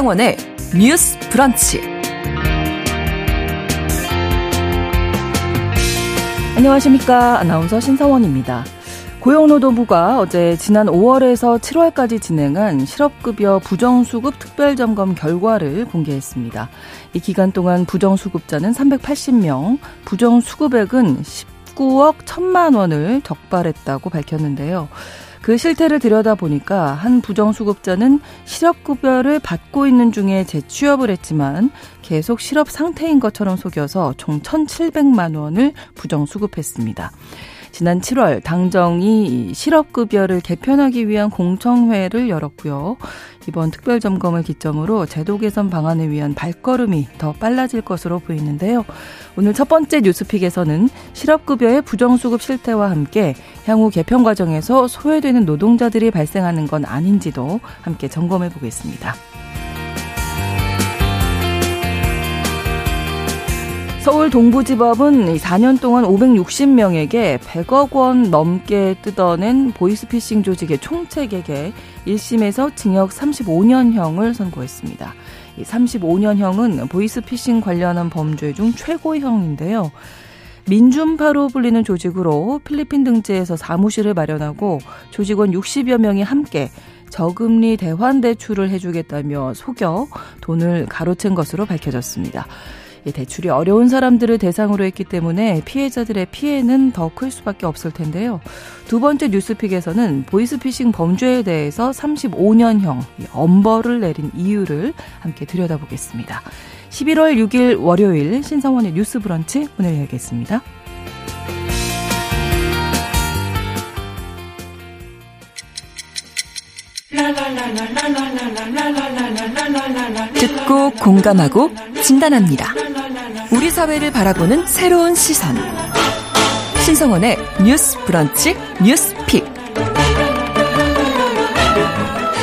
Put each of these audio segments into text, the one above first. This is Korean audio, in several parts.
신성원의 뉴스 브런치. 안녕하십니까. 아나운서 신성원입니다. 고용노동부가 어제 지난 5월에서 7월까지 진행한 실업급여 부정수급 특별점검 결과를 공개했습니다. 이 기간 동안 부정수급자는 380명, 부정수급액은 19억 1천만 원을 적발했다고 밝혔는데요. 그 실태를 들여다보니까 한 부정수급자는 실업급여를 받고 있는 중에 재취업을 했지만 계속 실업 상태인 것처럼 속여서 총 1,700만 원을 부정수급했습니다. 지난 7월 당정이 실업급여를 개편하기 위한 공청회를 열었고요. 이번 특별점검을 기점으로 제도 개선 방안을 위한 발걸음이 더 빨라질 것으로 보이는데요. 오늘 첫 번째 뉴스픽에서는 실업급여의 부정수급 실태와 함께 향후 개편 과정에서 소외되는 노동자들이 발생하는 건 아닌지도 함께 점검해 보겠습니다. 서울 동부지법은 4년 동안 560명에게 100억 원 넘게 뜯어낸 보이스피싱 조직의 총책에게 1심에서 징역 35년형을 선고했습니다. 35년형은 보이스피싱 관련한 범죄 중 최고형인데요. 민준파로 불리는 조직으로 필리핀 등지에서 사무실을 마련하고 조직원 60여 명이 함께 저금리 대환 대출을 해주겠다며 속여 돈을 가로챈 것으로 밝혀졌습니다. 대출이 어려운 사람들을 대상으로 했기 때문에 피해자들의 피해는 더 클 수밖에 없을 텐데요. 두 번째 뉴스픽에서는 보이스피싱 범죄에 대해서 35년형 엄벌을 내린 이유를 함께 들여다보겠습니다. 11월 6일 월요일 신성원의 뉴스 브런치 오늘 열겠습니다. 듣고 공감하고 진단합니다. 우리 사회를 바라보는 새로운 시선. 신성원의 뉴스 브런치 뉴스 픽.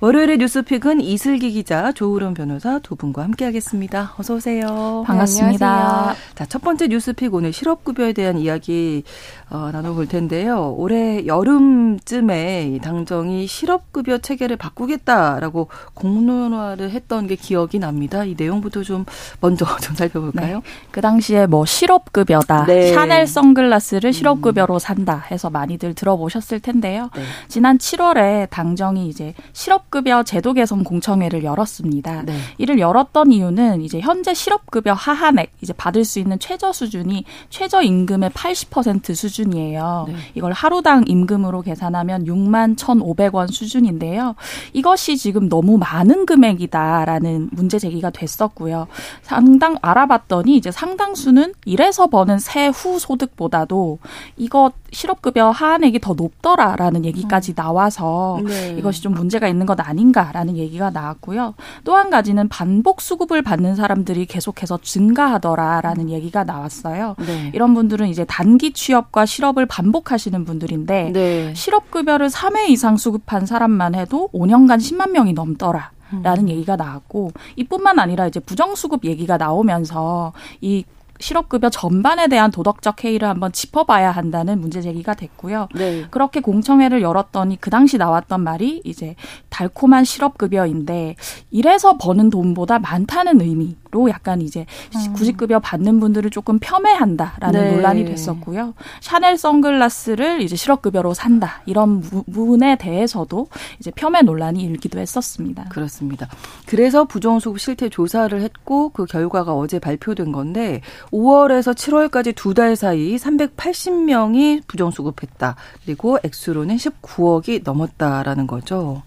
월요일의 뉴스픽은 이슬기 기자, 조우론 변호사 두 분과 함께하겠습니다. 어서 오세요. 반갑습니다. 네, 자, 첫 번째 뉴스픽 오늘 실업급여에 대한 이야기 어, 나눠볼 텐데요. 올해 여름쯤에 당정이 실업급여 체계를 바꾸겠다라고 공론화를 했던 게 기억이 납니다. 이 내용부터 좀 먼저 좀 살펴볼까요? 네. 그 당시에 뭐 실업급여다, 네. 샤넬 선글라스를 실업급여로 산다 해서 많이들 들어보셨을 텐데요. 네. 지난 7월에 당정이 이제 실업 급여 제도 개선 공청회를 열었습니다. 네. 이를 열었던 이유는 이제 현재 실업급여 하한액 이제 받을 수 있는 최저 수준이 최저 임금의 80% 수준 수준이에요. 네. 이걸 하루당 임금으로 계산하면 6만 1,500원 수준인데요. 이것이 지금 너무 많은 금액이다라는 문제 제기가 됐었고요. 상당 알아봤더니 이제 상당수는 일해서 버는 세후 소득보다도 이거 실업급여 하한액이 더 높더라라는 얘기까지 음. 나와서 네. 이것이 좀 문제가 있는 것 아닌가라는 얘기가 나왔고요. 또 한 가지는 반복 수급을 받는 사람들이 계속해서 증가하더라라는 얘기가 나왔어요. 네. 이런 분들은 이제 단기 취업과 실업을 반복하시는 분들인데 네. 실업급여를 3회 이상 수급한 사람만 해도 5년간 10만 명이 넘더라. 라는 음. 얘기가 나왔고 이뿐만 아니라 이제 부정수급 얘기가 나오면서 이 실업급여 전반에 대한 도덕적 해이를 한번 짚어봐야 한다는 문제 제기가 됐고요. 네. 그렇게 공청회를 열었더니 그 당시 나왔던 말이 이제 달콤한 실업급여인데 이래서 버는 돈보다 많다는 의미. 로 약간 이제 음. 구직급여 받는 분들을 조금 폄훼한다라는 네. 논란이 됐었고요. 샤넬 선글라스를 이제 실업급여로 산다 이런 부분에 대해서도 이제 폄훼 논란이 일기도 했었습니다. 그렇습니다. 그래서 부정수급 실태 조사를 했고 그 결과가 어제 발표된 건데 5월에서 7월까지 두 달 사이 380명이 부정수급했다. 그리고 액수로는 19억이 넘었다라는 거죠.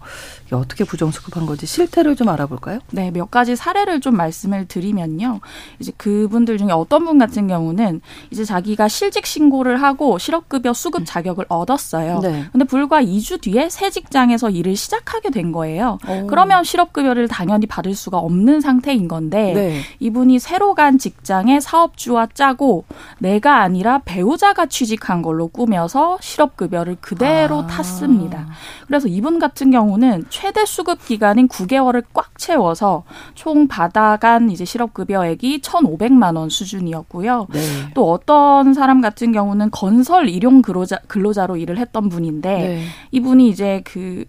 어떻게 부정수급한 건지 실태를 좀 알아볼까요? 네, 몇 가지 사례를 좀 말씀을 드리면 드리면요. 이제 그분들 중에 어떤 분 같은 경우는 이제 자기가 실직 신고를 하고 실업급여 수급 자격을 얻었어요. 네. 근데 불과 2주 뒤에 새 직장에서 일을 시작하게 된 거예요. 오. 그러면 실업급여를 당연히 받을 수가 없는 상태인 건데 네. 이분이 새로 간 직장의 사업주와 짜고 내가 아니라 배우자가 취직한 걸로 꾸며서 실업급여를 그대로 아. 탔습니다. 그래서 이분 같은 경우는 최대 수급 기간인 9개월을 꽉 채워서 총 받아간 이제 실업급여액이 1,500만 원 수준이었고요. 네. 또 어떤 사람 같은 경우는 건설 일용 근로자, 근로자로 일을 했던 분인데 네. 이분이 이제 그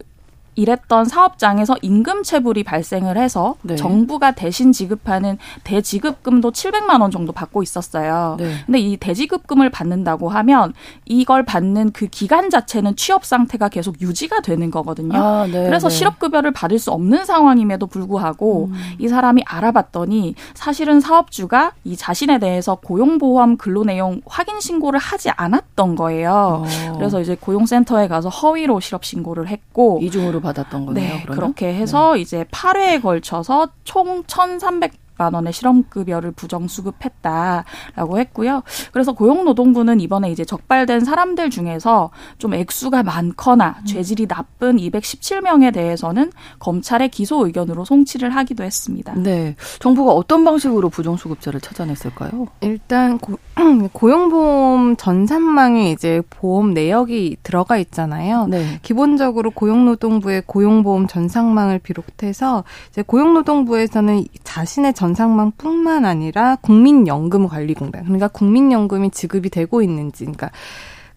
일했던 사업장에서 임금 체불이 발생을 해서 네. 정부가 대신 지급하는 대지급금도 700만 원 정도 받고 있었어요. 네. 근데 이 대지급금을 받는다고 하면 이걸 받는 그 기간 자체는 취업 상태가 계속 유지가 되는 거거든요. 아, 네, 그래서 네. 실업 급여를 받을 수 없는 상황임에도 불구하고 음. 이 사람이 알아봤더니 사실은 사업주가 이 자신에 대해서 고용보험 근로 내용 확인 신고를 하지 않았던 거예요. 어. 그래서 이제 고용센터에 가서 허위로 실업 신고를 했고 이중으로 받았던 거네요. 네, 그러면? 그렇게 해서 네. 이제 8회에 걸쳐서 총 1,300 만 원의 실업급여를 부정수급했다라고 했고요. 그래서 고용노동부는 이번에 이제 적발된 사람들 중에서 좀 액수가 많거나 음. 죄질이 나쁜 217명에 대해서는 검찰의 기소 의견으로 송치를 하기도 했습니다. 네. 정부가 어떤 방식으로 부정수급자를 찾아냈을까요? 일단 고, 고용보험 전산망에 이제 보험 내역이 들어가 있잖아요. 네. 기본적으로 고용노동부의 고용보험 전산망을 비롯해서 이제 고용노동부에서는 자신의 전 전상망뿐만 아니라 국민연금관리공단 그러니까 국민연금이 지급이 되고 있는지 그러니까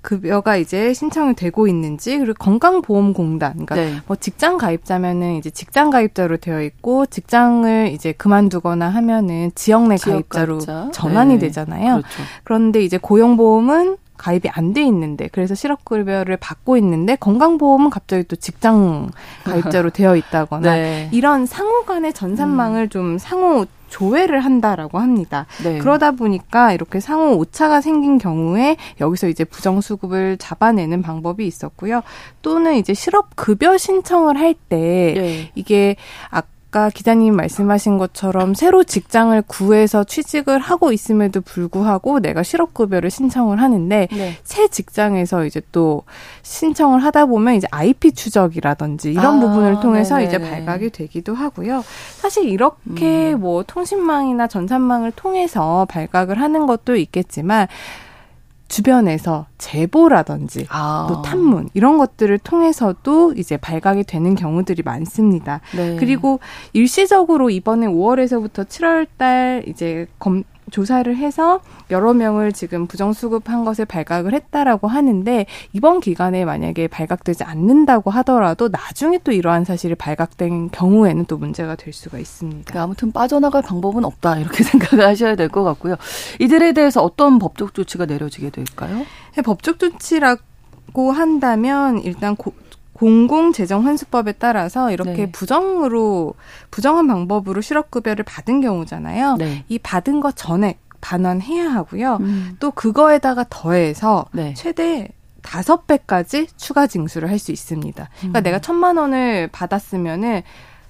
급여가 이제 신청이 되고 있는지 그리고 건강보험공단 그러니까 네. 뭐 직장 가입자면은 이제 직장 가입자로 되어 있고 직장을 이제 그만두거나 하면은 지역 내 지역 가입자로 가입자. 전환이 네. 되잖아요. 그렇죠. 그런데 이제 고용보험은 가입이 안 돼 있는데 그래서 실업급여를 받고 있는데 건강보험은 갑자기 또 직장 가입자로 되어 있다거나 네. 이런 상호 간의 전산망을 음. 좀 상호 조회를 한다라고 합니다. 네. 그러다 보니까 이렇게 상호 오차가 생긴 경우에 여기서 이제 부정수급을 잡아내는 방법이 있었고요. 또는 이제 실업급여 신청을 할때 네. 이게 아까 아까 기자님 말씀하신 것처럼 새로 직장을 구해서 취직을 하고 있음에도 불구하고 내가 실업급여를 신청을 하는데 네. 새 직장에서 이제 또 신청을 하다 보면 이제 IP 추적이라든지 이런 아, 부분을 통해서 네네. 이제 발각이 되기도 하고요. 사실 이렇게 음. 뭐 통신망이나 전산망을 통해서 발각을 하는 것도 있겠지만 주변에서 제보라든지 아. 또 탐문 이런 것들을 통해서도 이제 발각이 되는 경우들이 많습니다. 네. 그리고 일시적으로 이번에 5월에서부터 7월 달 이제 검 조사를 해서 여러 명을 지금 부정수급한 것을 발각을 했다라고 하는데 이번 기간에 만약에 발각되지 않는다고 하더라도 나중에 또 이러한 사실이 발각된 경우에는 또 문제가 될 수가 있습니다. 그러니까 아무튼 빠져나갈 방법은 없다 이렇게 생각을 하셔야 될 것 같고요. 이들에 대해서 어떤 법적 조치가 내려지게 될까요? 네, 법적 조치라고 한다면 일단 고, 공공재정 환수법에 따라서 이렇게 네. 부정으로 부정한 방법으로 실업급여를 받은 경우잖아요. 네. 이 받은 것 전에 반환해야 하고요. 음. 또 그거에다가 더해서 네. 최대 다섯 배까지 추가 징수를 할 수 있습니다. 그러니까 음. 내가 천만 원을 받았으면은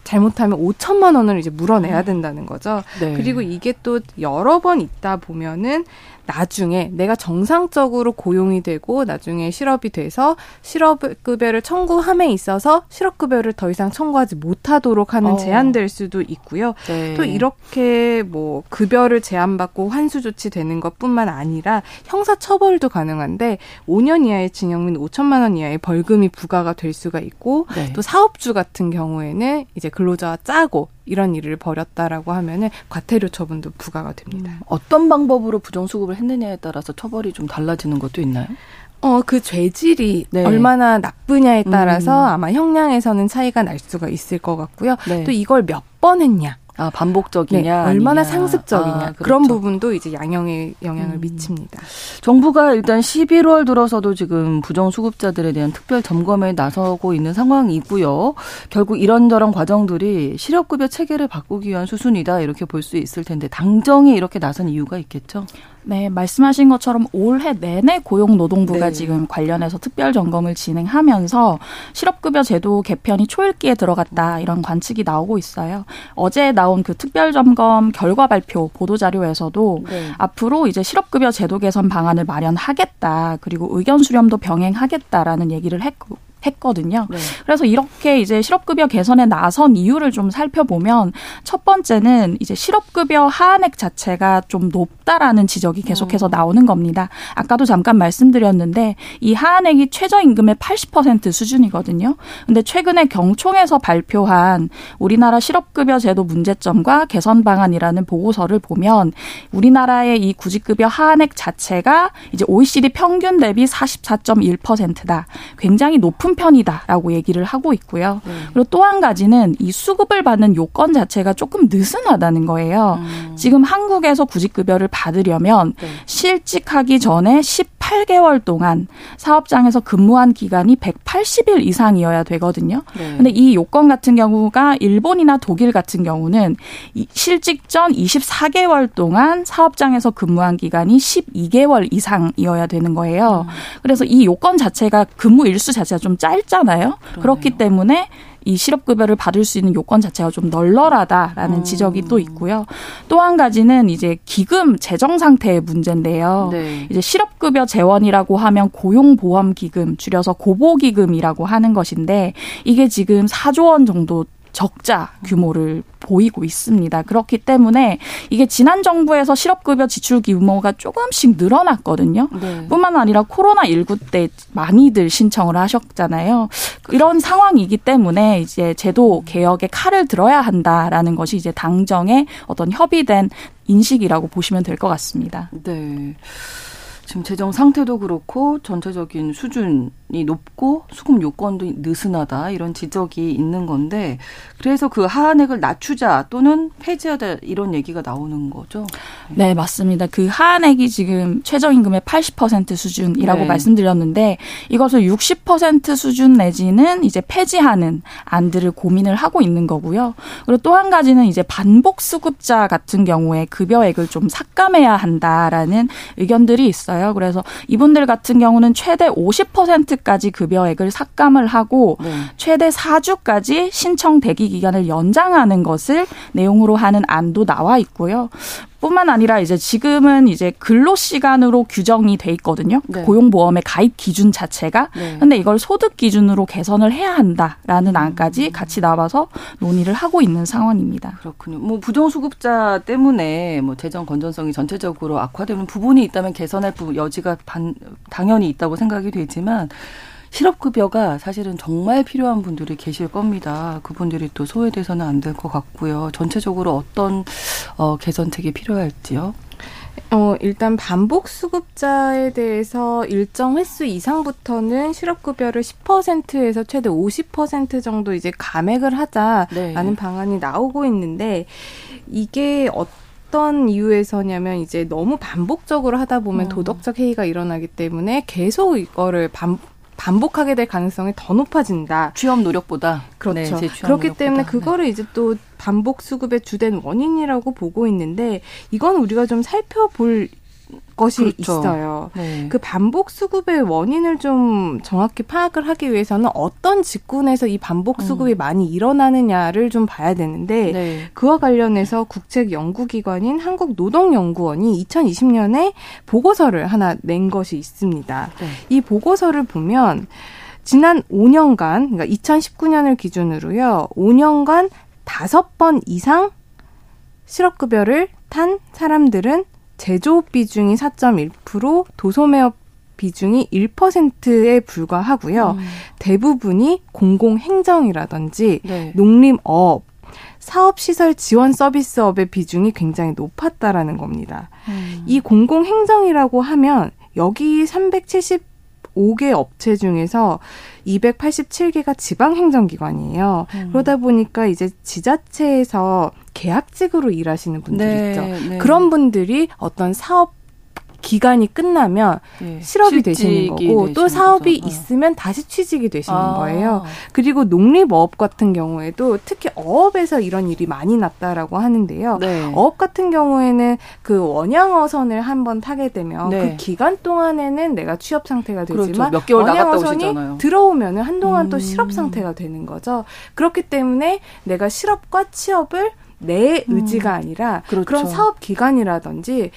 잘못하면 5천만 원을 이제 물어내야 음. 된다는 거죠. 네. 그리고 이게 또 여러 번 있다 보면은 나중에 내가 정상적으로 고용이 되고 나중에 실업이 돼서 실업급여를 청구함에 있어서 실업급여를 더 이상 청구하지 못하도록 하는 어. 제한될 수도 있고요. 네. 또 이렇게 뭐 급여를 제한받고 환수 조치되는 것뿐만 아니라 형사 처벌도 가능한데 5년 이하의 징역 및 5천만 원 이하의 벌금이 부과가 될 수가 있고 네. 또 사업주 같은 경우에는 이제 근로자와 짜고 이런 일을 벌였다라고 하면은 과태료 처분도 부과가 됩니다. 음, 어떤 방법으로 부정수급을 했느냐에 따라서 처벌이 좀 달라지는 것도 있나요? 어, 그 죄질이 네. 얼마나 나쁘냐에 따라서 음. 아마 형량에서는 차이가 날 수가 있을 것 같고요. 네. 또 이걸 몇 번 했냐. 아, 반복적이냐? 네, 얼마나 상습적이냐. 아, 그렇죠. 그런 부분도 이제 양형에 영향을 음. 미칩니다. 정부가 일단 11월 들어서도 지금 부정수급자들에 대한 특별 점검에 나서고 있는 상황이고요. 결국 이런저런 과정들이 실업급여 체계를 바꾸기 위한 수순이다. 이렇게 볼 수 있을 텐데, 당정이 이렇게 나선 이유가 있겠죠? 네, 말씀하신 것처럼 올해 내내 고용노동부가 네. 지금 관련해서 특별 점검을 진행하면서 실업급여 제도 개편이 초읽기에 들어갔다 이런 관측이 나오고 있어요. 어제 나온 그 특별 점검 결과 발표 보도 자료에서도 네. 앞으로 이제 실업급여 제도 개선 방안을 마련하겠다 그리고 의견 수렴도 병행하겠다라는 얘기를 했고 했거든요. 네. 그래서 이렇게 이제 실업급여 개선에 나선 이유를 좀 살펴보면 첫 번째는 이제 실업급여 하한액 자체가 좀 높다라는 지적이 계속해서 음. 나오는 겁니다. 아까도 잠깐 말씀드렸는데 이 하한액이 최저임금의 80% 수준이거든요. 근데 최근에 경총에서 발표한 우리나라 실업급여 제도 문제점과 개선 방안이라는 보고서를 보면 우리나라의 이 구직급여 하한액 자체가 이제 OECD 평균 대비 44.1%다. 굉장히 높은 편이다라고 얘기를 하고 있고요. 네. 그리고 또 한 가지는 이 수급을 받는 요건 자체가 조금 느슨하다는 거예요. 음. 지금 한국에서 구직급여를 받으려면 네. 실직하기 전에 18개월 동안 사업장에서 근무한 기간이 180일 이상이어야 되거든요. 네. 근데 이 요건 같은 경우가 일본이나 독일 같은 경우는 실직 전 24개월 동안 사업장에서 근무한 기간이 12개월 이상이어야 되는 거예요. 음. 그래서 이 요건 자체가 근무 일수 자체가 좀 짧잖아요. 그러네요. 그렇기 때문에 이 실업급여를 받을 수 있는 요건 자체가 좀 널널하다라는 음. 지적이 또 있고요. 또 한 가지는 이제 기금 재정 상태의 문제인데요. 네. 이제 실업급여 재원이라고 하면 고용보험기금 줄여서 고보기금이라고 하는 것인데 이게 지금 4조 원 정도 적자 규모를 보이고 있습니다. 그렇기 때문에 이게 지난 정부에서 실업급여 지출 규모가 조금씩 늘어났거든요. 네. 뿐만 아니라 코로나19 때 많이들 신청을 하셨잖아요. 이런 상황이기 때문에 이제 제도 개혁에 칼을 들어야 한다라는 것이 이제 당정의 어떤 협의된 인식이라고 보시면 될 것 같습니다. 네. 지금 재정 상태도 그렇고 전체적인 수준이 높고 수급 요건도 느슨하다 이런 지적이 있는 건데 그래서 그 하한액을 낮추자 또는 폐지하자 이런 얘기가 나오는 거죠. 네, 맞습니다. 그 하한액이 지금 최저임금의 80% 수준이라고 네. 말씀드렸는데 이것을 60% 수준 내지는 이제 폐지하는 안들을 고민을 하고 있는 거고요. 그리고 또 한 가지는 이제 반복 수급자 같은 경우에 급여액을 좀 삭감해야 한다라는 의견들이 있어요. 있어요. 그래서 이분들 같은 경우는 최대 50% 까지 급여액을 삭감을 하고 네. 최대 4주까지 신청 대기 기간을 연장하는 것을 내용으로 하는 안도 나와 있고요. 뿐만 아니라 이제 지금은 이제 근로 시간으로 규정이 돼 있거든요. 네. 고용보험의 가입 기준 자체가. 네. 근데 이걸 소득 기준으로 개선을 해야 한다라는 안까지 음. 같이 나와서 논의를 하고 있는 상황입니다. 그렇군요. 뭐 부정수급자 때문에 뭐 재정 건전성이 전체적으로 악화되는 부분이 있다면 개선할 여지가 반, 당연히 있다고 생각이 되지만 실업급여가 사실은 정말 필요한 분들이 계실 겁니다. 그분들이 또 소외돼서는 안 될 것 같고요. 전체적으로 어떤 어, 개선책이 필요할지요? 어, 일단 반복 수급자에 대해서 일정 횟수 이상부터는 실업급여를 10%에서 최대 50% 정도 이제 감액을 하자라는 네. 방안이 나오고 있는데 이게 어떤 이유에서냐면 이제 너무 반복적으로 하다 보면 어. 도덕적 해이가 일어나기 때문에 계속 이거를 반 반복하게 될 가능성이 더 높아진다. 취업 노력보다. 그렇죠. 네, 그렇기 노력보다. 때문에 그거를 네. 이제 또 반복 수급의 주된 원인이라고 보고 있는데 이건 우리가 좀 살펴볼 것이 그렇죠. 있어요. 네. 그 반복 수급의 원인을 좀 정확히 파악을 하기 위해서는 어떤 직군에서 이 반복 수급이 음. 많이 일어나느냐를 좀 봐야 되는데 네. 그와 관련해서 국책 연구기관인 한국노동연구원이 2020년에 보고서를 하나 낸 것이 있습니다. 네. 이 보고서를 보면 지난 5년간 그러니까 2019년을 기준으로요. 5년간 다섯 번 이상 실업급여를 탄 사람들은 제조업 비중이 4.1%, 도소매업 비중이 1%에 불과하고요. 음. 대부분이 공공행정이라든지 네. 농림업, 사업시설 지원 서비스업의 비중이 굉장히 높았다라는 겁니다. 음. 이 공공행정이라고 하면 여기 375개 업체 중에서 287개가 지방 행정기관이에요. 음. 그러다 보니까 이제 지자체에서 계약직으로 일하시는 분들이 네, 있죠. 네. 그런 분들이 어떤 사업 기간이 끝나면 네. 실업이 되시는 거고 또 사업이 거죠. 어. 있으면 다시 취직이 되시는 아. 거예요. 그리고 농립어업 같은 경우에도 특히 어업에서 이런 일이 많이 났다라고 하는데요. 네. 어업 같은 경우에는 그 원양어선을 한번 타게 되면 네. 그 기간 동안에는 내가 취업 상태가 그렇죠. 되지만 그렇죠. 몇 개월 원양어선이 들어오면은 한동안 음. 또 실업 상태가 되는 거죠. 그렇기 때문에 내가 실업과 취업을 내 음. 의지가 아니라 그렇죠. 그런 사업 기간이라든지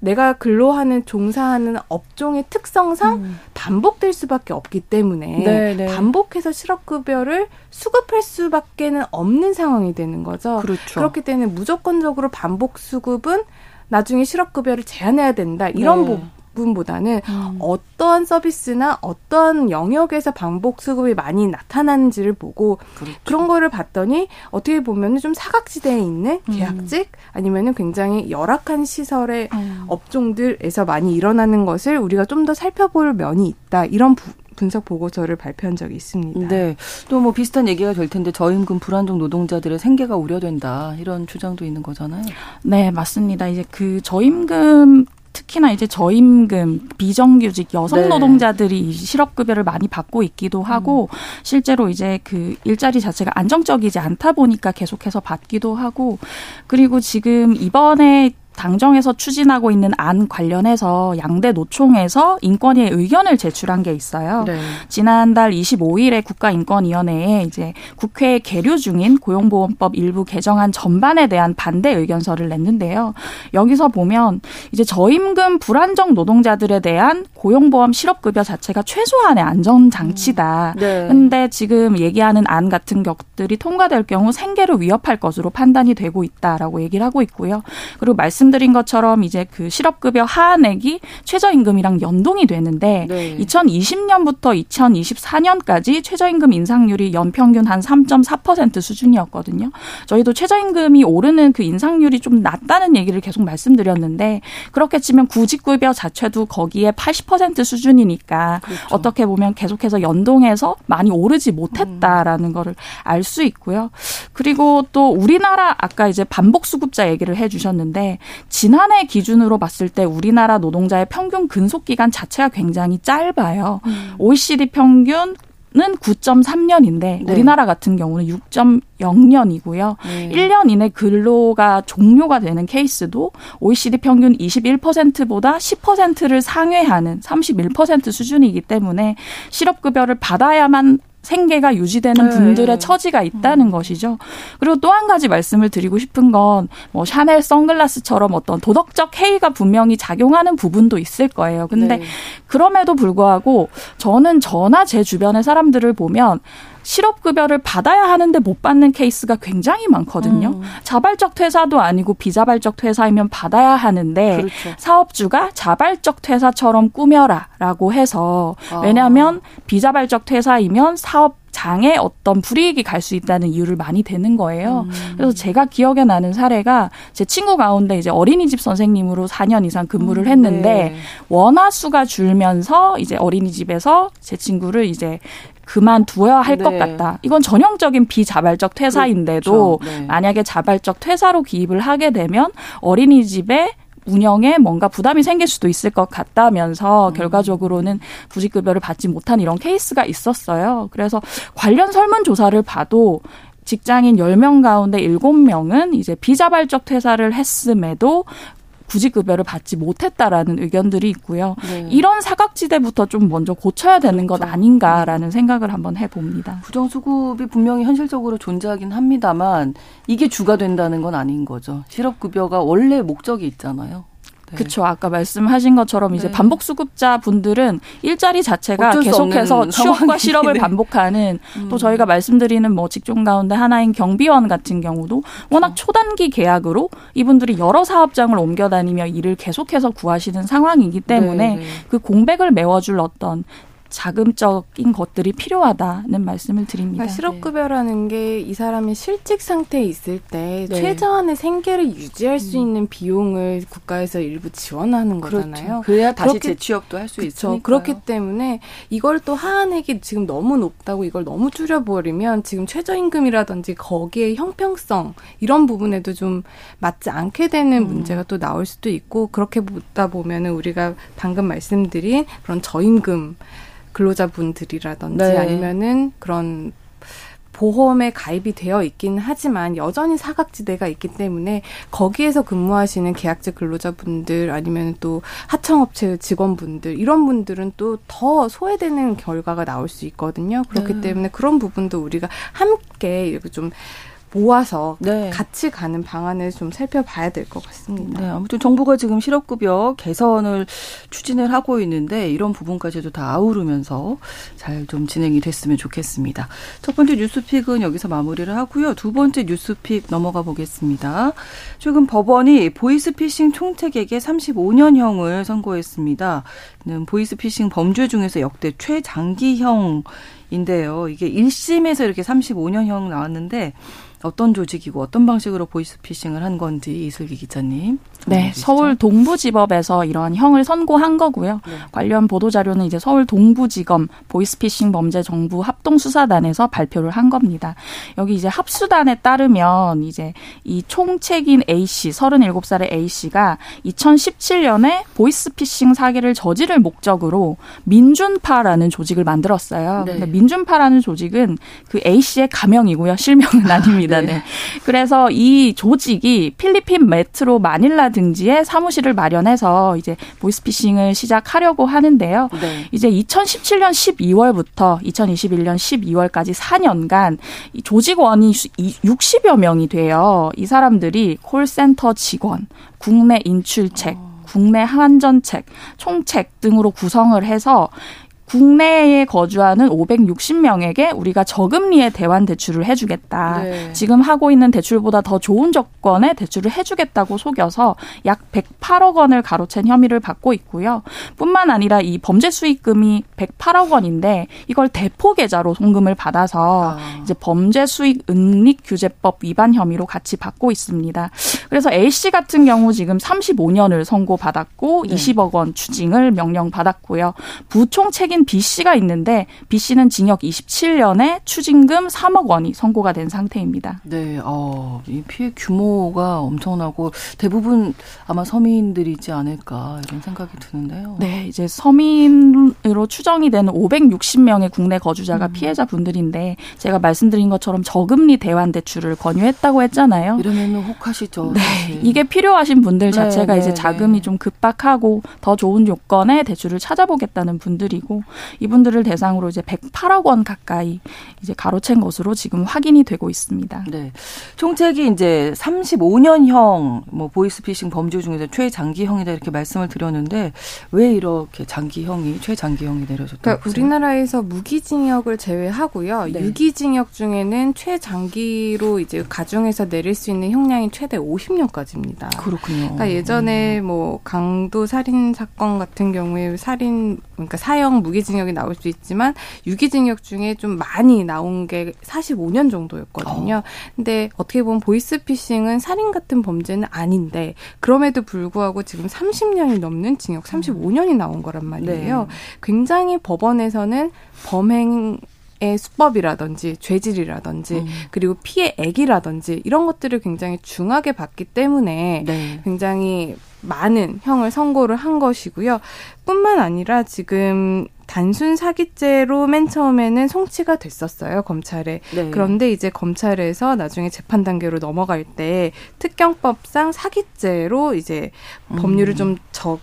내가 근로하는 종사하는 업종의 특성상 음. 반복될 수밖에 없기 때문에 네네. 네. 반복해서 실업급여를 수급할 수밖에는 없는 상황이 되는 거죠. 그렇죠. 그렇기 때문에 무조건적으로 반복 수급은 나중에 실업급여를 제한해야 된다 이런 네. 부분보다는 음. 어떠한 서비스나 어떠한 영역에서 반복 수급이 많이 나타나는지를 보고 그렇죠. 그런 거를 봤더니 어떻게 보면 좀 사각지대에 있는 음. 계약직 아니면은 굉장히 열악한 시설의 음. 업종들에서 많이 일어나는 것을 우리가 좀 더 살펴볼 면이 있다 이런 부, 분석 보고서를 발표한 적이 있습니다. 네. 또 뭐 비슷한 얘기가 될 텐데 저임금 불안정 노동자들의 생계가 우려된다 이런 주장도 있는 거잖아요. 네, 맞습니다. 이제 그 저임금 특히나 이제 저임금, 비정규직 여성 네. 노동자들이 실업급여를 많이 받고 있기도 하고 음. 실제로 이제 그 일자리 자체가 안정적이지 않다 보니까 계속해서 받기도 하고 그리고 지금 이번에 당정에서 추진하고 있는 안 관련해서 양대 노총에서 인권위에 의견을 제출한 게 있어요. 네. 지난달 25일에 국가인권위원회에 이제 국회에 계류 중인 고용보험법 일부 개정안 전반에 대한 반대 의견서를 냈는데요. 여기서 보면 이제 저임금 불안정 노동자들에 대한 고용보험 실업급여 자체가 최소한의 안전 장치다. 음. 네. 근데 지금 얘기하는 안 같은 것들이 통과될 경우 생계를 위협할 것으로 판단이 되고 있다라고 얘기를 하고 있고요. 그리고 말씀 말씀드린 것처럼 이제 그 실업급여 하한액이 최저임금이랑 연동이 되는데 네. 2020년부터 2024년까지 최저임금 인상률이 연평균 한 3.4% 수준이었거든요. 저희도 최저임금이 오르는 그 인상률이 좀 낮다는 얘기를 계속 말씀드렸는데 그렇게 치면 구직급여 자체도 거기에 80% 수준이니까 그렇죠. 어떻게 보면 계속해서 연동해서 많이 오르지 못했다라는 음. 거를 알 수 있고요. 그리고 또 우리나라 아까 이제 반복 수급자 얘기를 해 주셨는데 지난해 기준으로 봤을 때 우리나라 노동자의 평균 근속 기간 자체가 굉장히 짧아요. 음. OECD 평균 는 9.3년인데 네. 우리나라 같은 경우는 6.0년이고요. 네. 1년 이내 근로가 종료가 되는 케이스도 OECD 평균 21%보다 10%를 상회하는 31% 수준이기 때문에 실업급여를 받아야만 생계가 유지되는 네. 분들의 처지가 있다는 음. 것이죠. 그리고 또 한 가지 말씀을 드리고 싶은 건 뭐 샤넬 선글라스처럼 어떤 도덕적 해이가 분명히 작용하는 부분도 있을 거예요. 근데 네. 그럼에도 불구하고 저는 저나 제 주변의 사람들을 보면 실업급여를 받아야 하는데 못 받는 케이스가 굉장히 많거든요. 음. 자발적 퇴사도 아니고 비자발적 퇴사이면 받아야 하는데 그렇죠. 사업주가 자발적 퇴사처럼 꾸며라라고 해서 아. 왜냐하면 비자발적 퇴사이면 사업 장에 어떤 불이익이 갈 수 있다는 이유를 많이 대는 거예요. 음. 그래서 제가 기억에 나는 사례가 제 친구 가운데 이제 어린이집 선생님으로 4년 이상 근무를 음, 했는데 네. 원화 수가 줄면서 이제 어린이집에서 제 친구를 이제 그만두어야 할것 네. 같다. 이건 전형적인 비자발적 퇴사인데도 그렇죠. 네. 만약에 자발적 퇴사로 기입을 하게 되면 어린이집에 운영에 뭔가 부담이 생길 수도 있을 것 같다면서 음. 결과적으로는 구직급여를 받지 못한 이런 케이스가 있었어요. 그래서 관련 설문조사를 봐도 직장인 10명 가운데 7명은 이제 비자발적 퇴사를 했음에도 구직급여를 받지 못했다라는 의견들이 있고요. 네. 이런 사각지대부터 좀 먼저 고쳐야 되는 그렇죠. 것 아닌가라는 생각을 한번 해봅니다. 부정수급이 분명히 현실적으로 존재하긴 합니다만 이게 주가 된다는 건 아닌 거죠. 실업급여가 원래 목적이 있잖아요. 네. 그렇죠. 아까 말씀하신 것처럼 이제 네. 반복 수급자 분들은 일자리 자체가 계속해서 취업과 실업을 네. 반복하는 음. 또 저희가 말씀드리는 뭐 직종 가운데 하나인 경비원 같은 경우도 워낙 초단기 계약으로 이분들이 여러 사업장을 옮겨 다니며 일을 계속해서 구하시는 상황이기 때문에 네, 네. 그 공백을 메워줄 어떤 자금적인 것들이 필요하다는 말씀을 드립니다. 그러니까 실업급여라는 게 이 사람이 실직 상태에 있을 때 네. 최저한의 생계를 유지할 수 음. 있는 비용을 국가에서 일부 지원하는 그렇죠. 거잖아요. 그래야 다시 그렇게, 재취업도 할 수 있죠. 그렇기 때문에 이걸 또 하한액이 지금 너무 높다고 이걸 너무 줄여버리면 지금 최저임금이라든지 거기에 형평성 이런 부분에도 좀 맞지 않게 되는 음. 문제가 또 나올 수도 있고 그렇게 보다 보면은 우리가 방금 말씀드린 그런 저임금 근로자분들이라든지 네. 아니면은 그런 보험에 가입이 되어 있긴 하지만 여전히 사각지대가 있기 때문에 거기에서 근무하시는 계약직 근로자분들 아니면 또 하청업체 직원분들 이런 분들은 또 더 소외되는 결과가 나올 수 있거든요. 그렇기 네. 때문에 그런 부분도 우리가 함께 이렇게 좀 모아서 네. 같이 가는 방안을 좀 살펴봐야 될 것 같습니다. 네, 아무튼 정부가 지금 실업급여 개선을 추진을 하고 있는데 이런 부분까지도 다 아우르면서 잘 좀 진행이 됐으면 좋겠습니다. 첫 번째 뉴스픽은 여기서 마무리를 하고요. 두 번째 뉴스픽 넘어가 보겠습니다. 최근 법원이 보이스피싱 총책에게 35년형을 선고했습니다. 보이스피싱 범죄 중에서 역대 최장기형 인데요. 이게 1심에서 이렇게 35년형 나왔는데 어떤 조직이고 어떤 방식으로 보이스피싱을 한 건지 이슬기 기자님. 네, 서울 동부지법에서 이런 형을 선고한 거고요. 네. 관련 보도 자료는 이제 서울 동부지검 보이스피싱 범죄 정부 합동 수사단에서 발표를 한 겁니다. 여기 이제 합수단에 따르면 이제 이 총책인 A 씨, 37살의 A 씨가 2017년에 보이스피싱 사기를 저지를 목적으로 민준파라는 조직을 만들었어요. 네. 근데 민준파라는 조직은 그 A 씨의 가명이고요. 실명은 아닙니다. 있습니다. 네. 네. 그래서 이 조직이 필리핀 메트로 마닐라 등지에 사무실을 마련해서 이제 보이스피싱을 시작하려고 하는데요. 네. 이제 2017년 12월부터 2021년 12월까지 4년간 이 조직원이 60여 명이 돼요. 이 사람들이 콜센터 직원, 국내 인출책, 어. 국내 한전책, 총책 등으로 구성을 해서 국내에 거주하는 560명에게 우리가 저금리의 대환 대출을 해주겠다. 네. 지금 하고 있는 대출보다 더 좋은 조건의 대출을 해주겠다고 속여서 약 108억 원을 가로챈 혐의를 받고 있고요. 뿐만 아니라 이 범죄 수익금이 108억 원인데 이걸 대포 계좌로 송금을 받아서 아. 이제 범죄 수익 은닉 규제법 위반 혐의로 같이 받고 있습니다. 그래서 A 씨 같은 경우 지금 35년을 선고받았고 네. 20억 원 추징을 명령받았고요. 부총 책임 피해인 B 씨가 있는데 B 씨는 징역 27년에 추징금 3억 원이 선고가 된 상태입니다. 네, 어, 이 피해 규모가 엄청나고 대부분 아마 서민들이지 않을까 이런 생각이 드는데요. 네, 이제 서민으로 추정이 되는 560명의 국내 거주자가 음. 피해자 분들인데 제가 말씀드린 것처럼 저금리 대환 대출을 권유했다고 했잖아요. 이러면 혹하시죠. 네, 사실. 이게 필요하신 분들 네, 자체가 네, 이제 네, 자금이 네. 좀 급박하고 더 좋은 요건의 대출을 찾아보겠다는 분들이고 이분들을 대상으로 이제 108억 원 가까이 이제 가로챈 것으로 지금 확인이 되고 있습니다. 네. 총책이 이제 35년형 뭐 보이스피싱 범죄 중에서 최장기형이다 이렇게 말씀을 드렸는데 왜 이렇게 장기형이 최장기형이 내려졌다고 그러니까 우리나라에서 무기징역을 제외하고요. 네. 유기징역 중에는 최장기로 이제 가중해서 내릴 수 있는 형량이 최대 50년까지입니다. 그렇군요. 그러니까 예전에 음. 뭐 강도 살인 사건 같은 경우에 살인 그러니까 사형 무기 무기징역이 나올 수 있지만 유기징역 중에 좀 많이 나온 게 45년 정도였거든요. 어. 근데 어떻게 보면 보이스피싱은 살인 같은 범죄는 아닌데 그럼에도 불구하고 지금 30년이 넘는 징역 35년이 나온 거란 말이에요. 네. 굉장히 법원에서는 범행 의 수법이라든지 죄질이라든지 음. 그리고 피해액이라든지 이런 것들을 굉장히 중하게 봤기 때문에 네. 굉장히 많은 형을 선고를 한 것이고요. 뿐만 아니라 지금 단순 사기죄로 맨 처음에는 송치가 됐었어요 검찰에 네. 그런데 이제 검찰에서 나중에 재판 단계로 넘어갈 때 특경법상 사기죄로 이제 법률을 음. 좀적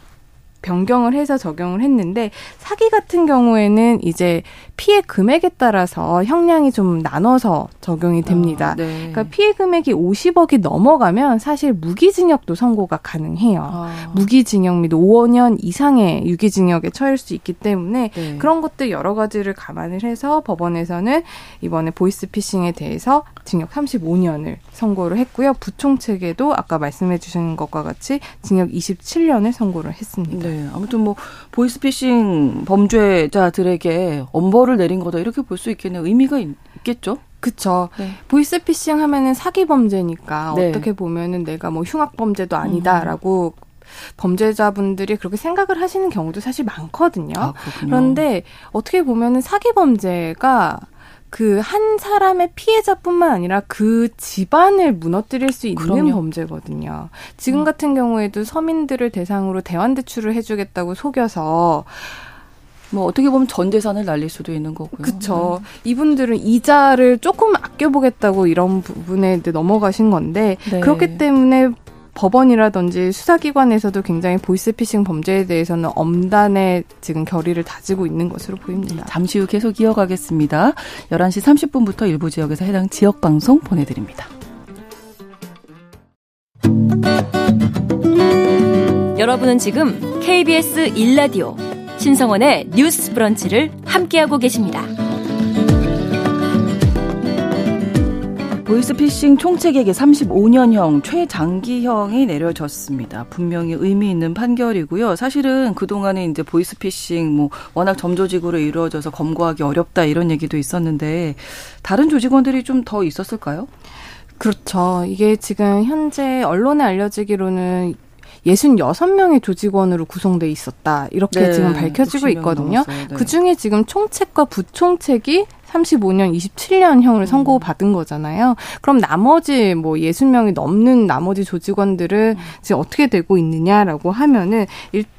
변경을 해서 적용을 했는데 사기 같은 경우에는 이제 피해 금액에 따라서 형량이 좀 나눠서 적용이 됩니다. 아, 네. 그러니까 피해 금액이 50억이 넘어가면 사실 무기징역도 선고가 가능해요. 아. 무기징역 및 5년 이상의 유기징역에 처할 수 있기 때문에 네. 그런 것들 여러 가지를 감안을 해서 법원에서는 이번에 보이스피싱에 대해서 징역 35년을 선고를 했고요. 부총책에도 아까 말씀해 주신 것과 같이 징역 27년을 선고를 했습니다. 네. 아무튼 뭐 보이스피싱 범죄자들에게 엄벌 을 내린 거다 이렇게 볼 수 있겠네요. 의미가 있겠죠? 그쵸. 네. 보이스피싱 하면은 사기 범죄니까 네. 어떻게 보면은 내가 뭐 흉악 범죄도 아니다라고 음. 범죄자분들이 그렇게 생각을 하시는 경우도 사실 많거든요. 아, 그런데 어떻게 보면은 사기 범죄가 그 한 사람의 피해자뿐만 아니라 그 집안을 무너뜨릴 수 있는 그럼요. 범죄거든요. 지금 음. 같은 경우에도 서민들을 대상으로 대환 대출을 해주겠다고 속여서 뭐 어떻게 보면 전 재산을 날릴 수도 있는 거고요. 그렇죠. 네. 이분들은 이자를 조금 아껴보겠다고 이런 부분에 넘어가신 건데 네. 그렇기 때문에 법원이라든지 수사기관에서도 굉장히 보이스피싱 범죄에 대해서는 엄단의 지금 결의를 다지고 있는 것으로 보입니다. 잠시 후 계속 이어가겠습니다. 11시 30분부터 일부 지역에서 해당 지역 방송 보내드립니다. 여러분은 지금 KBS 1라디오 신성원의 뉴스 브런치를 함께하고 계십니다. 보이스피싱 총책에게 35년형 최장기형이 내려졌습니다. 분명히 의미 있는 판결이고요. 사실은 그동안에 이제 보이스피싱 뭐 워낙 점조직으로 이루어져서 검거하기 어렵다 이런 얘기도 있었는데 다른 조직원들이 좀 더 있었을까요? 그렇죠. 이게 지금 현재 언론에 알려지기로는 66명의 조직원으로 구성돼 있었다. 이렇게 네, 지금 밝혀지고 있거든요. 네. 그 중에 지금 총책과 부총책이 35년, 27년형을 선고받은 거잖아요. 그럼 나머지 뭐 60명이 넘는 나머지 조직원들은 음. 지금 어떻게 되고 있느냐라고 하면은 일단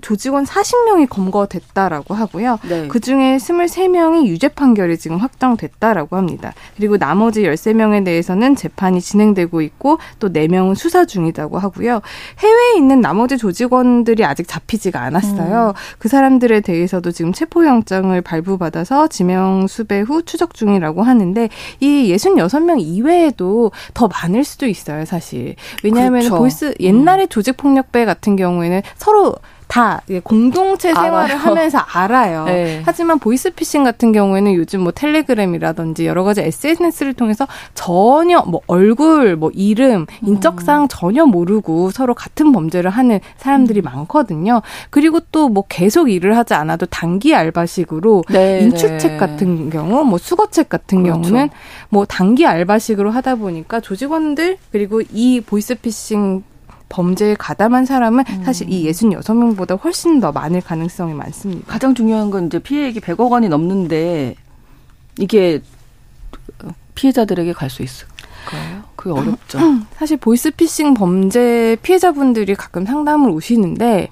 조직원 40명이 검거됐다라고 하고요. 네. 그 중에 23명이 유죄 판결이 지금 확정됐다라고 합니다. 그리고 나머지 13명에 대해서는 재판이 진행되고 있고 또 4명은 수사 중이라고 하고요. 해외에 있는 나머지 조직원들이 아직 잡히지가 않았어요. 음. 그 사람들에 대해서도 지금 체포영장을 발부받아서 지명 수배 후 추적 중이라고 하는데 이 66명 이외에도 더 많을 수도 있어요, 사실. 왜냐하면 그렇죠. 보이스 옛날에 음. 조직 폭력배 같은 경우에는 서로 다 공동체 생활을 알아요. 하면서 알아요. 네. 하지만 보이스피싱 같은 경우에는 요즘 뭐 텔레그램이라든지 여러 가지 SNS를 통해서 전혀 뭐 얼굴, 뭐 이름, 인적사항 음. 전혀 모르고 서로 같은 범죄를 하는 사람들이 음. 많거든요. 그리고 또 뭐 계속 일을 하지 않아도 단기 알바식으로 네, 인출책 네. 같은 경우, 뭐 수거책 같은 그렇죠. 경우는 뭐 단기 알바식으로 하다 보니까 조직원들 그리고 이 보이스피싱 범죄에 가담한 사람은 음. 사실 이 66명보다 훨씬 더 많을 가능성이 많습니다. 가장 중요한 건 이제 피해액이 100억 원이 넘는데 이게 피해자들에게 갈 수 있을까요? 그게 어렵죠. 사실 보이스피싱 범죄 피해자분들이 가끔 상담을 오시는데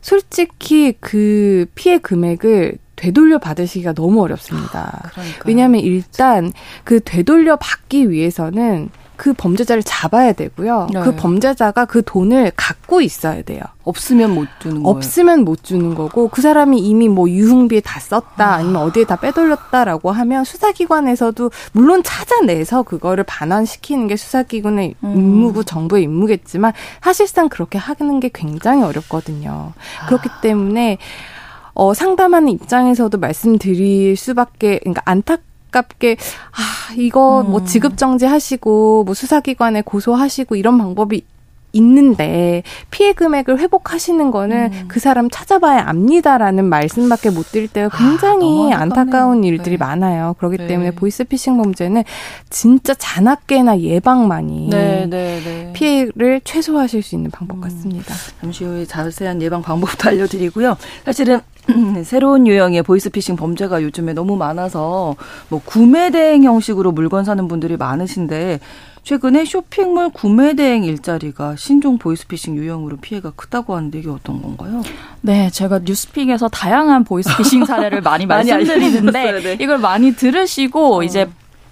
솔직히 그 피해 금액을 되돌려 받으시기가 너무 어렵습니다. 아, 왜냐하면 일단 그 되돌려 받기 위해서는 그 범죄자를 잡아야 되고요. 네. 그 범죄자가 그 돈을 갖고 있어야 돼요. 없으면 못 주는 거예요. 없으면 못 주는 거고 그 사람이 이미 뭐 유흥비에 다 썼다 아 니면 어디에 다 빼돌렸다라고 하면 수사기관에서도 물론 찾아내서 그거를 반환시키는 게 수사기관의 음. 임무고 정부의 임무겠지만 사실상 그렇게 하는 게 굉장히 어렵거든요. 그렇기 때문에 어, 상담하는 입장에서도 말씀드릴 수밖에, 그러니까 안타, 안깝게 아 이거 뭐 음. 뭐 지급 정지하시고 뭐 수사기관에 고소하시고 이런 방법이 있는데 피해 금액을 회복하시는 거는 음. 그 사람 찾아봐야 압니다라는 말씀밖에 못 드릴 때가 아, 굉장히 아, 안타까운 일들이 네. 많아요. 그렇기 네. 때문에 보이스피싱 범죄는 진짜 자나깨나 예방만이 네, 네, 네. 피해를 최소화하실 수 있는 방법 음. 같습니다. 잠시 후에 자세한 예방 방법도 알려드리고요. 사실은 새로운 유형의 보이스피싱 범죄가 요즘에 너무 많아서 뭐 구매 대행 형식으로 물건 사는 분들이 많으신데 최근에 쇼핑몰 구매 대행 일자리가 신종 보이스피싱 유형으로 피해가 크다고 하는데 이게 어떤 건가요? 네, 제가 뉴스픽에서 다양한 보이스피싱 사례를 많이, 많이 말씀드리는데 네. 이걸 많이 들으시고 어. 이제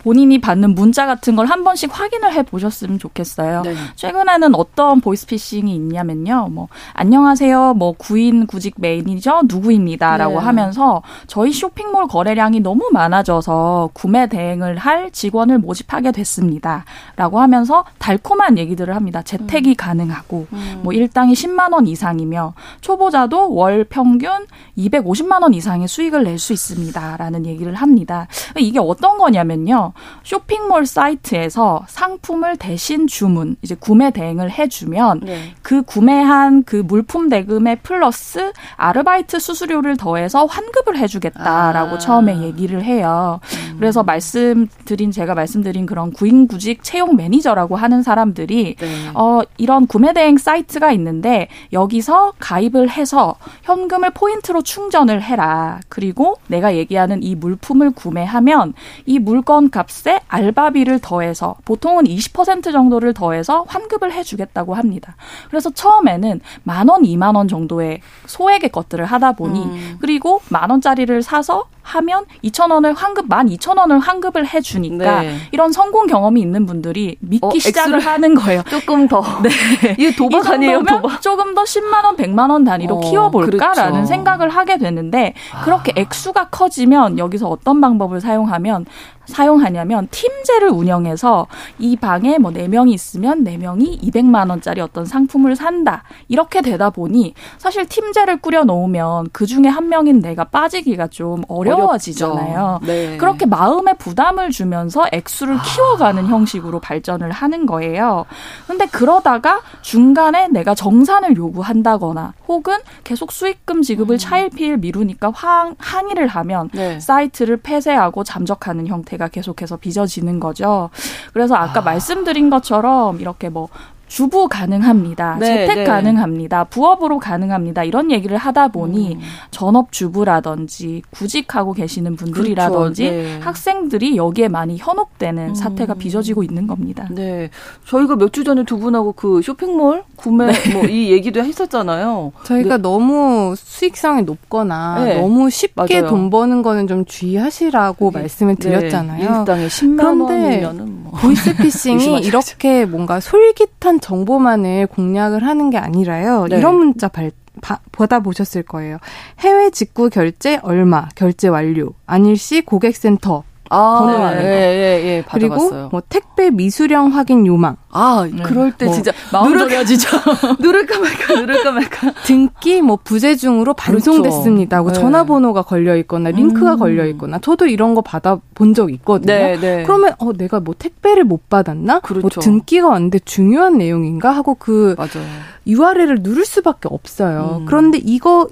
본인이 받는 문자 같은 걸 한 번씩 확인을 해 보셨으면 좋겠어요. 네. 최근에는 어떤 보이스피싱이 있냐면요. 뭐 안녕하세요. 뭐 구인 구직 매니저 누구입니다라고 네. 하면서 저희 쇼핑몰 거래량이 너무 많아져서 구매 대행을 할 직원을 모집하게 됐습니다라고 하면서 달콤한 얘기들을 합니다. 재택이 음. 가능하고 음. 뭐 일당이 10만 원 이상이며 초보자도 월 평균 250만 원 이상의 수익을 낼 수 있습니다라는 얘기를 합니다. 이게 어떤 거냐면요. 쇼핑몰 사이트에서 상품을 대신 주문, 이제 구매 대행을 해주면 네. 그 구매한 그 물품 대금에 플러스 아르바이트 수수료를 더해서 환급을 해주겠다라고 아. 처음에 얘기를 해요. 음. 그래서 말씀드린 제가 말씀드린 그런 구인구직 채용 매니저라고 하는 사람들이 네. 어 이런 구매 대행 사이트가 있는데 여기서 가입을 해서 현금을 포인트로 충전을 해라. 그리고 내가 얘기하는 이 물품을 구매하면 이 물건 값에 알바비를 더해서 보통은 20% 정도를 더해서 환급을 해주겠다고 합니다. 그래서 처음에는 만 원, 이만 원 정도의 소액의 것들을 하다 보니 음. 그리고 만 원짜리를 사서 하면 2천 원을 환급, 만 2천 원을 환급을 해주니까 네. 이런 성공 경험이 있는 분들이 믿기 어, 시작을 하는 거예요. 조금 더. 네. 이게 도박 아니에요, 도박? 조금 더 10만 원, 100만 원 단위로 어, 키워볼까라는 그렇죠. 생각을 하게 되는데 그렇게 아. 액수가 커지면 여기서 어떤 방법을 사용하면 사용하냐면 팀제를 운영해서 이 방에 뭐 4명이 있으면 4명이 200만 원짜리 어떤 상품을 산다. 이렇게 되다 보니 사실 팀제를 꾸려 놓으면 그 중에 한 명인 내가 빠지기가 좀 어려워지잖아요. 네. 그렇게 마음에 부담을 주면서 액수를 키워가는 아. 형식으로 발전을 하는 거예요. 근데 그러다가 중간에 내가 정산을 요구한다거나 혹은 계속 수익금 지급을 음. 차일피일 미루니까 항, 항의를 하면 네. 사이트를 폐쇄하고 잠적하는 형태 상태가 계속해서 빚어지는 거죠. 그래서 아까 아. 말씀드린 것처럼 이렇게 뭐 주부 가능합니다. 네, 재택 네. 가능합니다. 부업으로 가능합니다. 이런 얘기를 하다 보니 음. 전업 주부라든지 구직하고 계시는 분들이라든지 그렇죠. 네. 학생들이 여기에 많이 현혹되는 음. 사태가 빚어지고 있는 겁니다. 네. 저희가 몇 주 전에 두 분하고 그 쇼핑몰 구매 네. 뭐이 얘기도 했었잖아요. 저희가 네. 너무 수익성이 높거나 네. 너무 쉽게 맞아요. 돈 버는 거는 좀 주의하시라고 말씀을 드렸잖아요. 일당에 10만 원이면은 뭐. 보이스피싱이 이렇게 뭔가 솔깃한 정보만을 공략을 하는 게 아니라요. 네. 이런 문자 발, 바, 받아보셨을 거예요. 해외 직구 결제 얼마, 결제 완료, 안일시 고객센터, 아, 번호 네, 예, 예, 예, 그리고 뭐 택배 미수령 확인 요망. 아, 네. 그럴 때 뭐, 진짜 마음 졸여지죠. 누를까 말까, 누를까 말까. 등기 뭐 부재 중으로 반송됐습니다. 그렇죠. 네. 전화번호가 걸려 있거나 링크가 음. 걸려 있거나 저도 이런 거 받아 본 적 있거든요. 네, 네. 그러면 어 내가 뭐 택배를 못 받았나? 뭐 그렇죠. 뭐 등기가 왔는데 중요한 내용인가 하고 그 맞아요. URL을 누를 수밖에 없어요. 음. 그런데 이거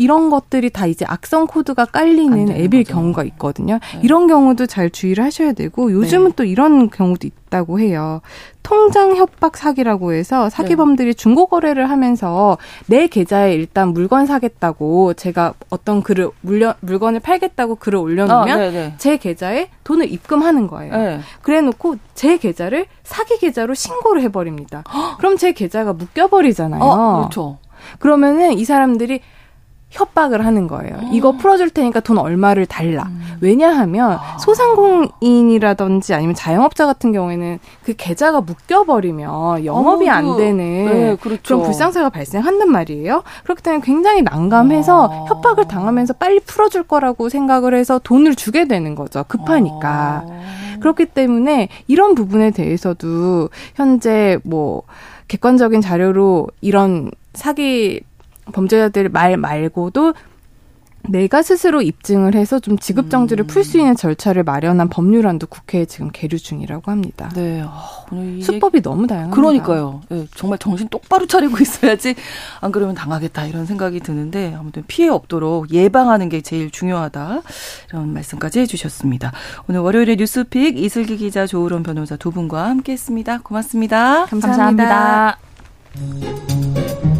이런 것들이 다 이제 악성 코드가 깔리는 앱일 거죠. 경우가 있거든요. 네. 이런 경우도 잘 주의를 하셔야 되고 요즘은 네. 또 이런 경우도 있다고 해요. 통장 협박 사기라고 해서 사기범들이 네. 중고 거래를 하면서 내 계좌에 일단 물건 사겠다고 제가 어떤 글을 물려, 물건을 팔겠다고 글을 올려놓으면 아, 네, 네. 제 계좌에 돈을 입금하는 거예요. 네. 그래놓고 제 계좌를 사기 계좌로 신고를 해버립니다. 그럼 제 계좌가 묶여버리잖아요. 어, 그렇죠. 그러면은 이 사람들이 협박을 하는 거예요. 어. 이거 풀어줄 테니까 돈 얼마를 달라. 음. 왜냐하면 아. 소상공인이라든지 아니면 자영업자 같은 경우에는 그 계좌가 묶여버리면 영업이 어, 안 되는 네, 그렇죠. 그런 불상사가 발생한단 말이에요. 그렇기 때문에 굉장히 난감해서 아. 협박을 당하면서 빨리 풀어줄 거라고 생각을 해서 돈을 주게 되는 거죠. 급하니까. 아. 그렇기 때문에 이런 부분에 대해서도 현재 뭐 객관적인 자료로 이런 사기 범죄자들 말 말고도 내가 스스로 입증을 해서 좀 지급 정지를 음. 풀수 있는 절차를 마련한 법률안도 국회에 지금 계류 중이라고 합니다. 네. 어, 수법이 너무 다양합니다. 그러니까요. 네, 정말 정신 똑바로 차리고 있어야지 안 그러면 당하겠다 이런 생각이 드는데 아무튼 피해 없도록 예방하는 게 제일 중요하다 이런 말씀까지 해주셨습니다. 오늘 월요일에 뉴스픽 이슬기 기자 조으론 변호사 두 분과 함께했습니다. 고맙습니다. 감사합니다. 감사합니다.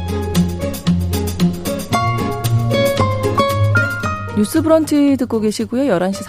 뉴스 브런치 듣고 계시고요. 11시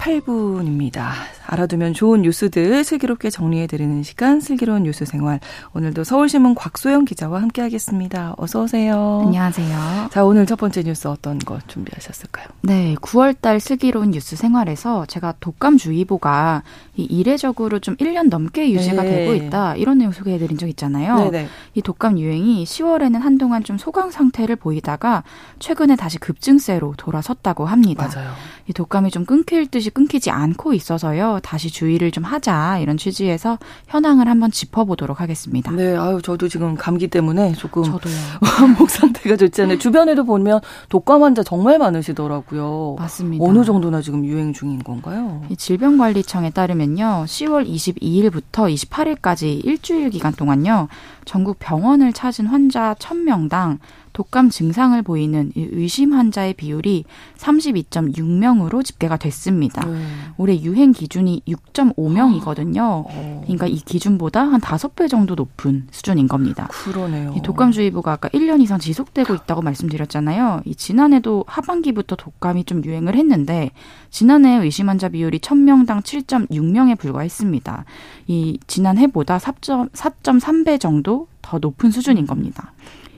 38분입니다. 알아두면 좋은 뉴스들 슬기롭게 정리해드리는 시간 슬기로운 뉴스 생활. 오늘도 서울신문 곽소영 기자와 함께하겠습니다. 어서 오세요. 안녕하세요. 자 오늘 첫 번째 뉴스 어떤 거 준비하셨을까요? 네, 9월달 슬기로운 뉴스 생활에서 제가 독감주의보가 이례적으로 좀 1년 넘게 유지가 네. 되고 있다 이런 내용 소개해드린 적 있잖아요. 네네. 이 독감 유행이 10월에는 한동안 좀 소강 상태를 보이다가 최근에 다시 급증세로 돌아섰다고 합니다. 맞아요. 이 독감이 좀 끊길 듯이 끊기지 않고 있어서요. 다시 주의를 좀 하자 이런 취지에서 현황을 한번 짚어보도록 하겠습니다. 네, 아유 저도 지금 감기 때문에 조금. 목 상태가 좋지 않아요. 주변에도 보면 독감 환자 정말 많으시더라고요. 맞습니다. 어느 정도나 지금 유행 중인 건가요? 이 질병관리청에 따르면 요, 10월 22일부터 28일까지 일주일 기간 동안요, 전국 병원을 찾은 환자 1000명당 독감 증상을 보이는 의심 환자의 비율이 32.6명으로 집계가 됐습니다. 네. 올해 유행 기준이 6.5명이거든요. 어. 그러니까 이 기준보다 한 5배 정도 높은 수준인 겁니다. 그러네요. 이 독감주의보가 아까 1년 이상 지속되고 있다고 말씀드렸잖아요. 이 지난해도 하반기부터 독감이 좀 유행을 했는데 지난해 의심 환자 비율이 1000명당 7.6명에 불과했습니다. 이 지난해보다 4.3배 정도 더 높은 수준인 겁니다.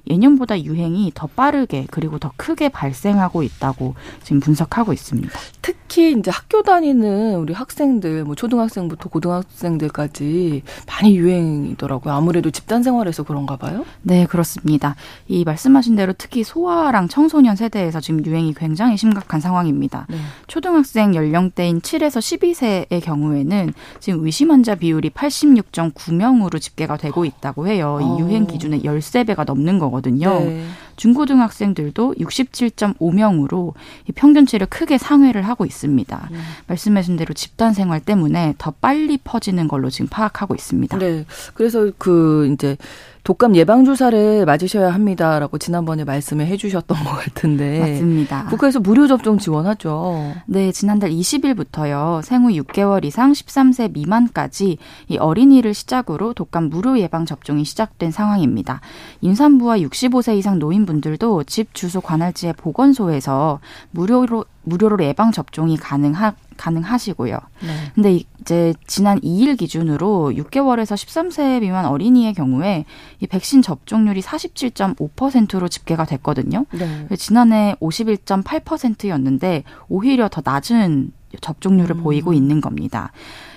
예년보다 유행이 더 빠르게 그리고 더 크게 발생하고 있다고 지금 분석하고 있습니다. 특히 이제 학교 다니는 우리 학생들, 뭐 초등학생부터 고등학생들까지 많이 유행이더라고요. 아무래도 집단 생활에서 그런가 봐요? 네, 그렇습니다. 이 말씀하신 대로 특히 소아랑 청소년 세대에서 지금 유행이 굉장히 심각한 상황입니다. 네. 초등학생 연령대인 7에서 12세의 경우에는 지금 의심 환자 비율이 86.9명으로 집계가 되고 있다고 해요. 이 어. 유행 기준의 13배가 넘는 거거든요. 거거든요. 네. 중고등학생들도 67.5명으로 평균치를 크게 상회를 하고 있습니다. 음. 말씀하신 대로 집단 생활 때문에 더 빨리 퍼지는 걸로 지금 파악하고 있습니다. 네. 그래서 그 이제 독감 예방 주사를 맞으셔야 합니다라고 지난번에 말씀을 해주셨던 것 같은데 맞습니다. 국가에서 무료 접종 지원하죠. 네, 지난달 20일부터요 생후 6개월 이상 13세 미만까지 이 어린이를 시작으로 독감 무료 예방 접종이 시작된 상황입니다. 임산부와 65세 이상 노인 분들도 집 주소 관할지의 보건소에서 무료로 무료로 예방 접종이 가능하 가능하시고요. 네. 근데 이제 지난 2일 기준으로 6개월에서 13세 미만 어린이의 경우에 이 백신 접종률이 47.5%로 집계가 됐거든요. 네. 지난해 51.8%였는데 오히려 더 낮은 접종률을 음. 보이고 있는 겁니다.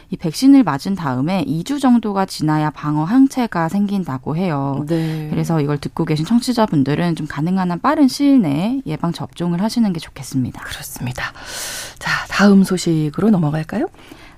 이 백신을 맞은 다음에 2주 정도가 지나야 방어 항체가 생긴다고 해요. 네. 그래서 이걸 듣고 계신 청취자분들은 좀 가능한 한 빠른 시일 내에 예방 접종을 하시는 게 좋겠습니다. 그렇습니다. 자, 다음 소식으로 넘어갈까요?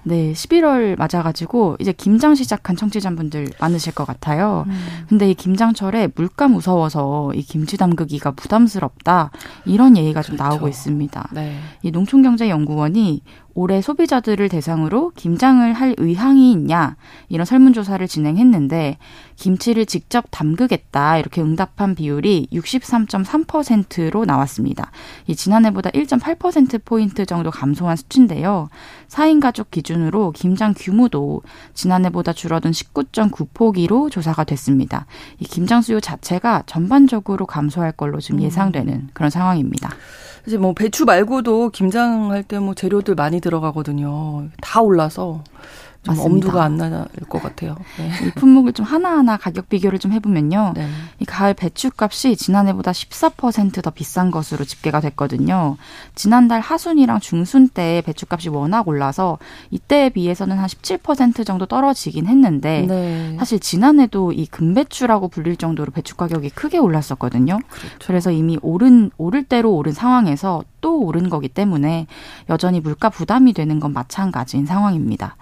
네, 11월 맞아가지고 이제 김장 시작한 청취자분들 많으실 것 같아요. 음. 근데 이 김장철에 물가 무서워서 이 김치 담그기가 부담스럽다 이런 얘기가 그렇죠. 좀 나오고 있습니다. 네. 이 농촌경제연구원이 올해 소비자들을 대상으로 김장을 할 의향이 있냐 이런 설문조사를 진행했는데 김치를 직접 담그겠다 이렇게 응답한 비율이 63.3%로 나왔습니다. 이 지난해보다 1.8% 포인트 정도 감소한 수치인데요. 4인 가족 기준으로 김장 규모도 지난해보다 줄어든 19.9포기로 조사가 됐습니다. 이 김장 수요 자체가 전반적으로 감소할 걸로 지금 음. 예상되는 그런 상황입니다. 이제 뭐 배추 말고도 김장 할 때 뭐 재료들 많이 들어가거든요. 다 올라서 좀 맞습니다. 엄두가 안 날 것 같아요. 네. 이 품목을 좀 하나하나 가격 비교를 좀 해보면요. 네. 이 가을 배추값이 지난해보다 14%더 비싼 것으로 집계가 됐거든요. 지난달 하순이랑 중순 때 배추값이 워낙 올라서 이때에 비해서는 한 17% 정도 떨어지긴 했는데 네. 사실 지난해도 이 금배추라고 불릴 정도로 배추 가격이 크게 올랐었거든요. 그렇죠. 그래서 이미 오른 오를 대로 오른 상황에서 또 오른 거기 때문에 여전히 물가 부담이 되는 건 마찬가지인 상황입니다.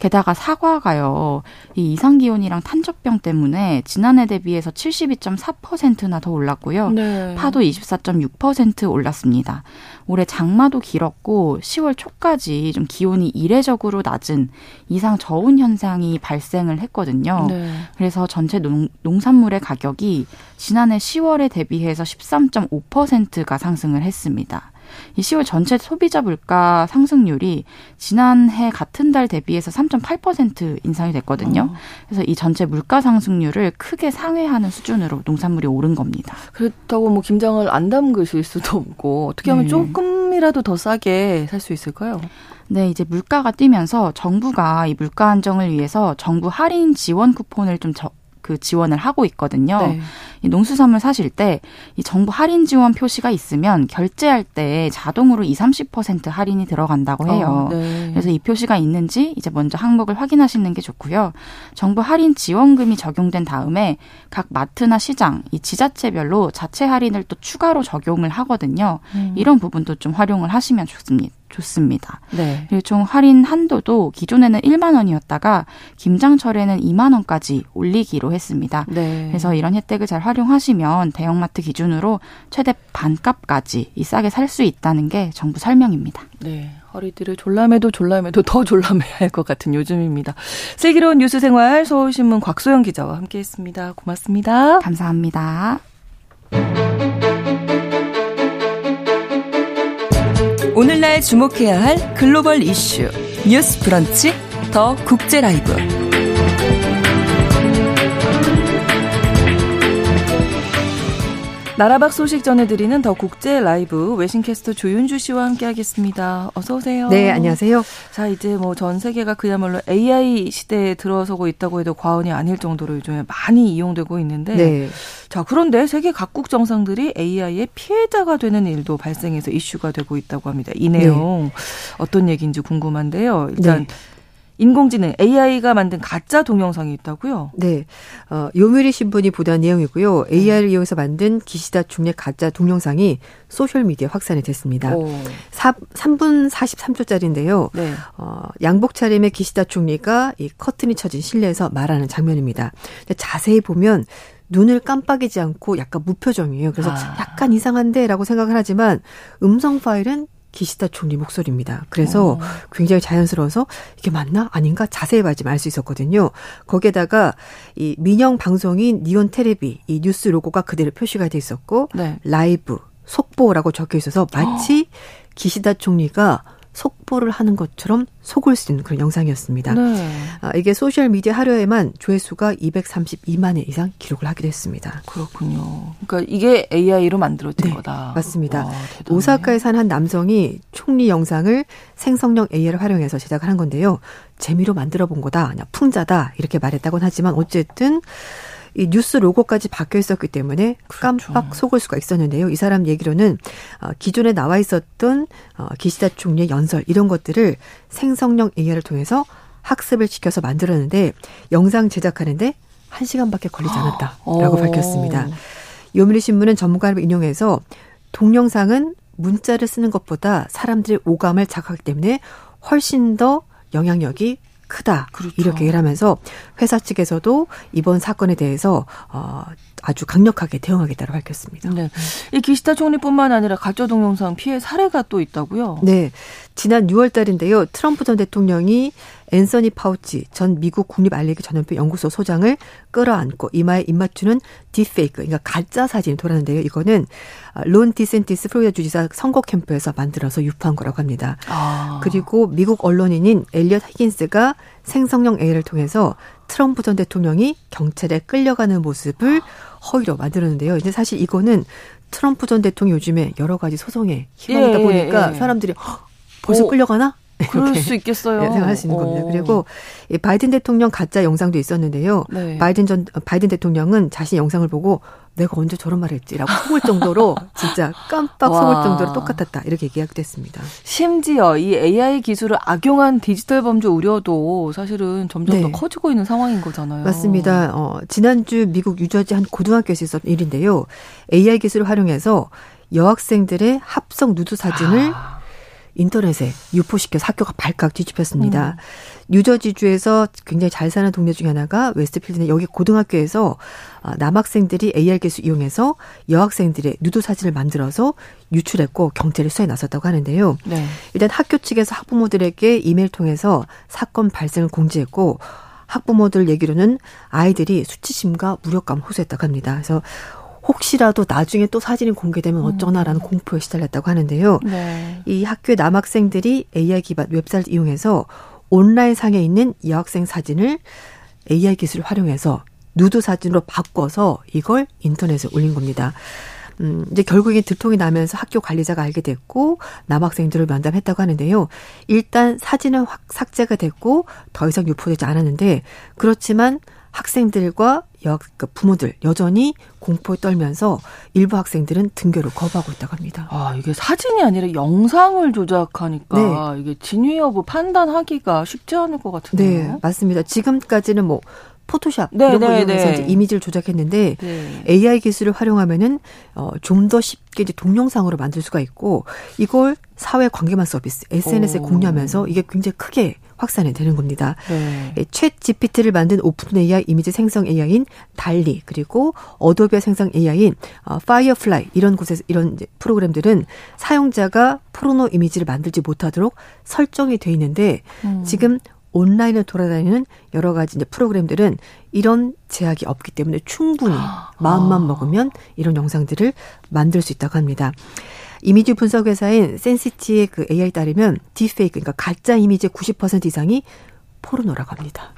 게다가 사과가요. 이 이상 기온이랑 탄저병 때문에 지난해 대비해서 72.4%나 더 올랐고요. 네. 파도 24.6% 올랐습니다. 올해 장마도 길었고 10월 초까지 좀 기온이 이례적으로 낮은 이상 저온 현상이 발생을 했거든요. 네. 그래서 전체 농, 농산물의 가격이 지난해 10월에 대비해서 13.5%가 상승을 했습니다. 이 10월 전체 소비자 물가 상승률이 지난해 같은 달 대비해서 3.8% 인상이 됐거든요. 어. 그래서 이 전체 물가 상승률을 크게 상회하는 수준으로 농산물이 오른 겁니다. 그렇다고 뭐 김장을 안 담그실 수도 없고 어떻게 하면 네. 조금 얼마만이라도 더 싸게 살 수 있을까요? 네, 이제 물가가 뛰면서 정부가 이 물가 안정을 위해서 정부 할인 지원 쿠폰을 좀 저, 그 지원을 하고 있거든요. 네. 이 농수산물 사실 때 이 정부 할인 지원 표시가 있으면 결제할 때 자동으로 2, 30% 할인이 들어간다고 해요. 어, 네. 그래서 이 표시가 있는지 이제 먼저 항목을 확인하시는 게 좋고요. 정부 할인 지원금이 적용된 다음에 각 마트나 시장, 이 지자체별로 자체 할인을 또 추가로 적용을 하거든요. 음. 이런 부분도 좀 활용을 하시면 좋습니다. 좋습니다. 네. 그리고 총 할인 한도도 기존에는 1만 원이었다가 김장철에는 2만 원까지 올리기로 했습니다. 네. 그래서 이런 혜택을 잘 활용하시면 대형마트 기준으로 최대 반값까지 이 싸게 살 수 있다는 게 정부 설명입니다. 네. 허리띠를 졸라매도 졸라매도 더 졸라매야 할 것 같은 요즘입니다. 슬기로운 뉴스 생활 서울신문 곽소영 기자와 함께했습니다. 고맙습니다. 감사합니다. 오늘날 주목해야 할 글로벌 이슈 뉴스 브런치 더 국제 라이브. 나라박 소식 전해드리는 더 국제 라이브 외신캐스터 조윤주 씨와 함께하겠습니다. 어서 오세요. 네, 안녕하세요. 자, 이제 뭐 전 세계가 그야말로 AI 시대에 들어서고 있다고 해도 과언이 아닐 정도로 요즘에 많이 이용되고 있는데, 네. 자 그런데 세계 각국 정상들이 AI의 피해자가 되는 일도 발생해서 이슈가 되고 있다고 합니다. 이 내용 네. 어떤 얘기인지 궁금한데요. 일단. 네. 인공지능 AI가 만든 가짜 동영상이 있다고요? 네. 어, 요미리 신문이 보도한 내용이고요. AI를 음. 이용해서 만든 기시다 중의 가짜 동영상이 소셜 미디어 확산이 됐습니다. 오. 4, 3분 43초짜리인데요. 네. 어, 양복 차림의 기시다 총리가 이 커튼이 쳐진 실내에서 말하는 장면입니다. 자세히 보면 눈을 깜빡이지 않고 약간 무표정이에요. 그래서 아. 약간 이상한데라고 생각을 하지만 음성 파일은 기시다 총리 목소리입니다. 그래서 어. 굉장히 자연스러워서 이게 맞나 아닌가 자세히 봐야지 알수 있었거든요. 거기에다가 이 민영 방송인 니혼 테레비 이 뉴스 로고가 그대로 표시가 돼 있었고 네. 라이브 속보라고 적혀 있어서 마치 어. 기시다 총리가 속보를 하는 것처럼 속을 수 있는 그런 영상이었습니다. 네. 아, 이게 소셜 미디어 하루에만 조회수가 232만 회 이상 기록을 하기도 했습니다. 그렇군요. 그러니까 이게 AI로 만들어진 네, 거다. 맞습니다. 와, 오사카에 사는 한 남성이 총리 영상을 생성형 AI를 활용해서 제작을 한 건데요. 재미로 만들어 본 거다. 그냥 풍자다. 이렇게 말했다고는 하지만 어쨌든 이 뉴스 로고까지 박혀 있었기 때문에 그렇죠. 깜빡 속을 수가 있었는데요. 이 사람 얘기로는 어, 기존에 나와 있었던 어, 기시다 총리의 연설 이런 것들을 생성형 AI를 통해서 학습을 시켜서 만들었는데 영상 제작하는데 1시간밖에 걸리지 않았다라고 밝혔습니다. 요미리 신문은 전문가를 인용해서 동영상은 문자를 쓰는 것보다 사람들의 오감을 자극하기 때문에 훨씬 더 영향력이 크다. 그렇죠. 이렇게 얘기를 하면서 회사 측에서도 이번 사건에 대해서 어 아주 강력하게 대응하겠다고 밝혔습니다. 네. 이 기시다 총리뿐만 아니라 가짜 동영상 피해 사례가 또 있다고요? 네. 지난 6월 달인데요. 트럼프 전 대통령이 앤서니 파우치 전 미국 국립알레르기 전염병 연구소 소장을 끌어안고 이마에 입맞추는 딥페이크, 그러니까 가짜 사진이 돌았는데요. 이거는 론 디샌티스 플로리다 주지사 선거 캠프에서 만들어서 유포한 거라고 합니다. 아. 그리고 미국 언론인인 엘리엇 히긴스가 생성형 AI를 통해서 트럼프 전 대통령이 경찰에 끌려가는 모습을 허위로 만들었는데요. 이제 사실 이거는 트럼프 전 대통령 요즘에 여러 가지 소송에 희망이다 예, 보니까 예, 예. 사람들이 벌써 오. 끌려가나? 그럴 수 있겠어요. 생각할 수 있는 겁니다. 그리고 바이든 대통령 가짜 영상도 있었는데요. 네. 바이든 전 바이든 대통령은 자신 영상을 보고 내가 언제 저런 말을 했지라고 속을 정도로 진짜 깜빡 속을 정도로 똑같았다 이렇게 얘기하기도 했습니다. 심지어 이 AI 기술을 악용한 디지털 범죄 우려도 사실은 점점 네. 더 커지고 있는 상황인 거잖아요. 맞습니다. 어, 지난주 미국 뉴저지 한 고등학교에서 있었던 일인데요. AI 기술을 활용해서 여학생들의 합성 누드 사진을 아. 인터넷에 유포시켜서 학교가 발칵 뒤집혔습니다. 음. 뉴저지주에서 굉장히 잘 사는 동네 중에 하나가 웨스트필드는 여기 고등학교에서 아, 남학생들이 AI 기술 이용해서 여학생들의 누드 사진을 만들어서 유출했고 경찰이 수사에 나섰다고 하는데요. 네. 일단 학교 측에서 학부모들에게 이메일 통해서 사건 발생을 공지했고 학부모들 얘기로는 아이들이 수치심과 무력감 호소했다고 합니다. 그래서 혹시라도 나중에 또 사진이 공개되면 어쩌나라는 음. 공포에 시달렸다고 하는데요. 네. 이 학교의 남학생들이 AI 기반 웹사이트를 이용해서 온라인 상에 있는 여학생 사진을 AI 기술을 활용해서 누드 사진으로 바꿔서 이걸 인터넷에 올린 겁니다. 음, 이제 결국에 들통이 나면서 학교 관리자가 알게 됐고 남학생들을 면담했다고 하는데요. 일단 사진은 확 삭제가 됐고 더 이상 유포되지 않았는데 그렇지만 학생들과 여, 그 부모들 여전히 공포에 떨면서 일부 학생들은 등교를 거부하고 있다고 합니다. 아 이게 사진이 아니라 영상을 조작하니까 네. 이게 진위 여부 판단하기가 쉽지 않을 것 같은데요. 네, 맞습니다. 지금까지는 뭐 포토샵 네, 이런 걸 네, 이용해서 네. 이제 이미지를 조작했는데 네. AI 기술을 활용하면은 어, 좀 더 쉽게 이제 동영상으로 만들 수가 있고 이걸 사회 관계망 서비스 SNS에 오. 공유하면서 이게 굉장히 크게 확산이 되는 겁니다. 네. 챗 GPT를 만든 오픈 AI 이미지 생성 AI인 달리 그리고 어도비의 생성 AI인 어, 파이어플라이 이런 곳에서 이런 프로그램들은 사용자가 포르노 이미지를 만들지 못하도록 설정이 돼 있는데 음. 지금 온라인에 돌아다니는 여러 가지 이제 프로그램들은 이런 제약이 없기 때문에 충분히 아. 마음만 먹으면 이런 영상들을 만들 수 있다고 합니다. 이미지 분석 회사인 센시티의 그 AI 따르면 딥페이크 그러니까 가짜 이미지의 90% 이상이 포르노라고 합니다.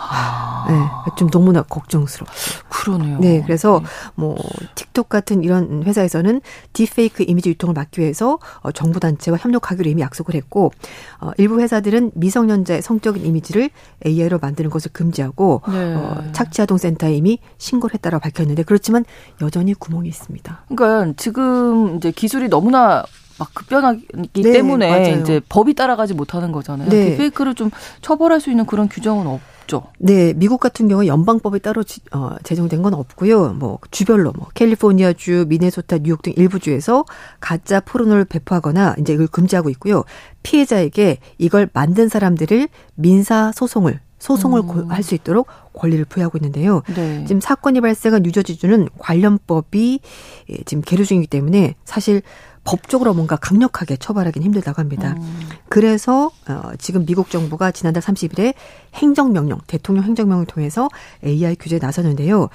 아. 네, 좀 너무나 걱정스러웠어요. 그러네요. 네, 그래서 뭐 틱톡 같은 이런 회사에서는 딥페이크 이미지 유통을 막기 위해서 어, 정부 단체와 협력하기로 이미 약속을 했고 어, 일부 회사들은 미성년자의 성적인 이미지를 AI로 만드는 것을 금지하고 네. 어, 착취아동센터에 이미 신고를 했다고 밝혔는데 그렇지만 여전히 구멍이 있습니다. 그러니까 지금 이제 기술이 너무나 막 급변하기 네, 때문에 맞아요. 이제 법이 따라가지 못하는 거잖아요. 네. 딥페이크를 좀 처벌할 수 있는 그런 규정은 없. 없죠. 네, 미국 같은 경우 연방법이 따로 지, 어, 제정된 건 없고요. 뭐 주별로 뭐 캘리포니아주, 미네소타, 뉴욕 등 일부 주에서 가짜 포르노를 배포하거나 이제 이걸 금지하고 있고요. 피해자에게 이걸 만든 사람들을 민사 소송을 소송을 음. 할수 있도록 권리를 부여하고 있는데요. 네. 지금 사건이 발생한 뉴저지주는 관련법이 예, 지금 계류 중이기 때문에 사실 법적으로 뭔가 강력하게 처벌하기는 힘들다고 합니다. 음. 그래서 어, 지금 미국 정부가 지난달 30일에 행정명령, 대통령 행정명령을 통해서 AI 규제에 나섰는데요.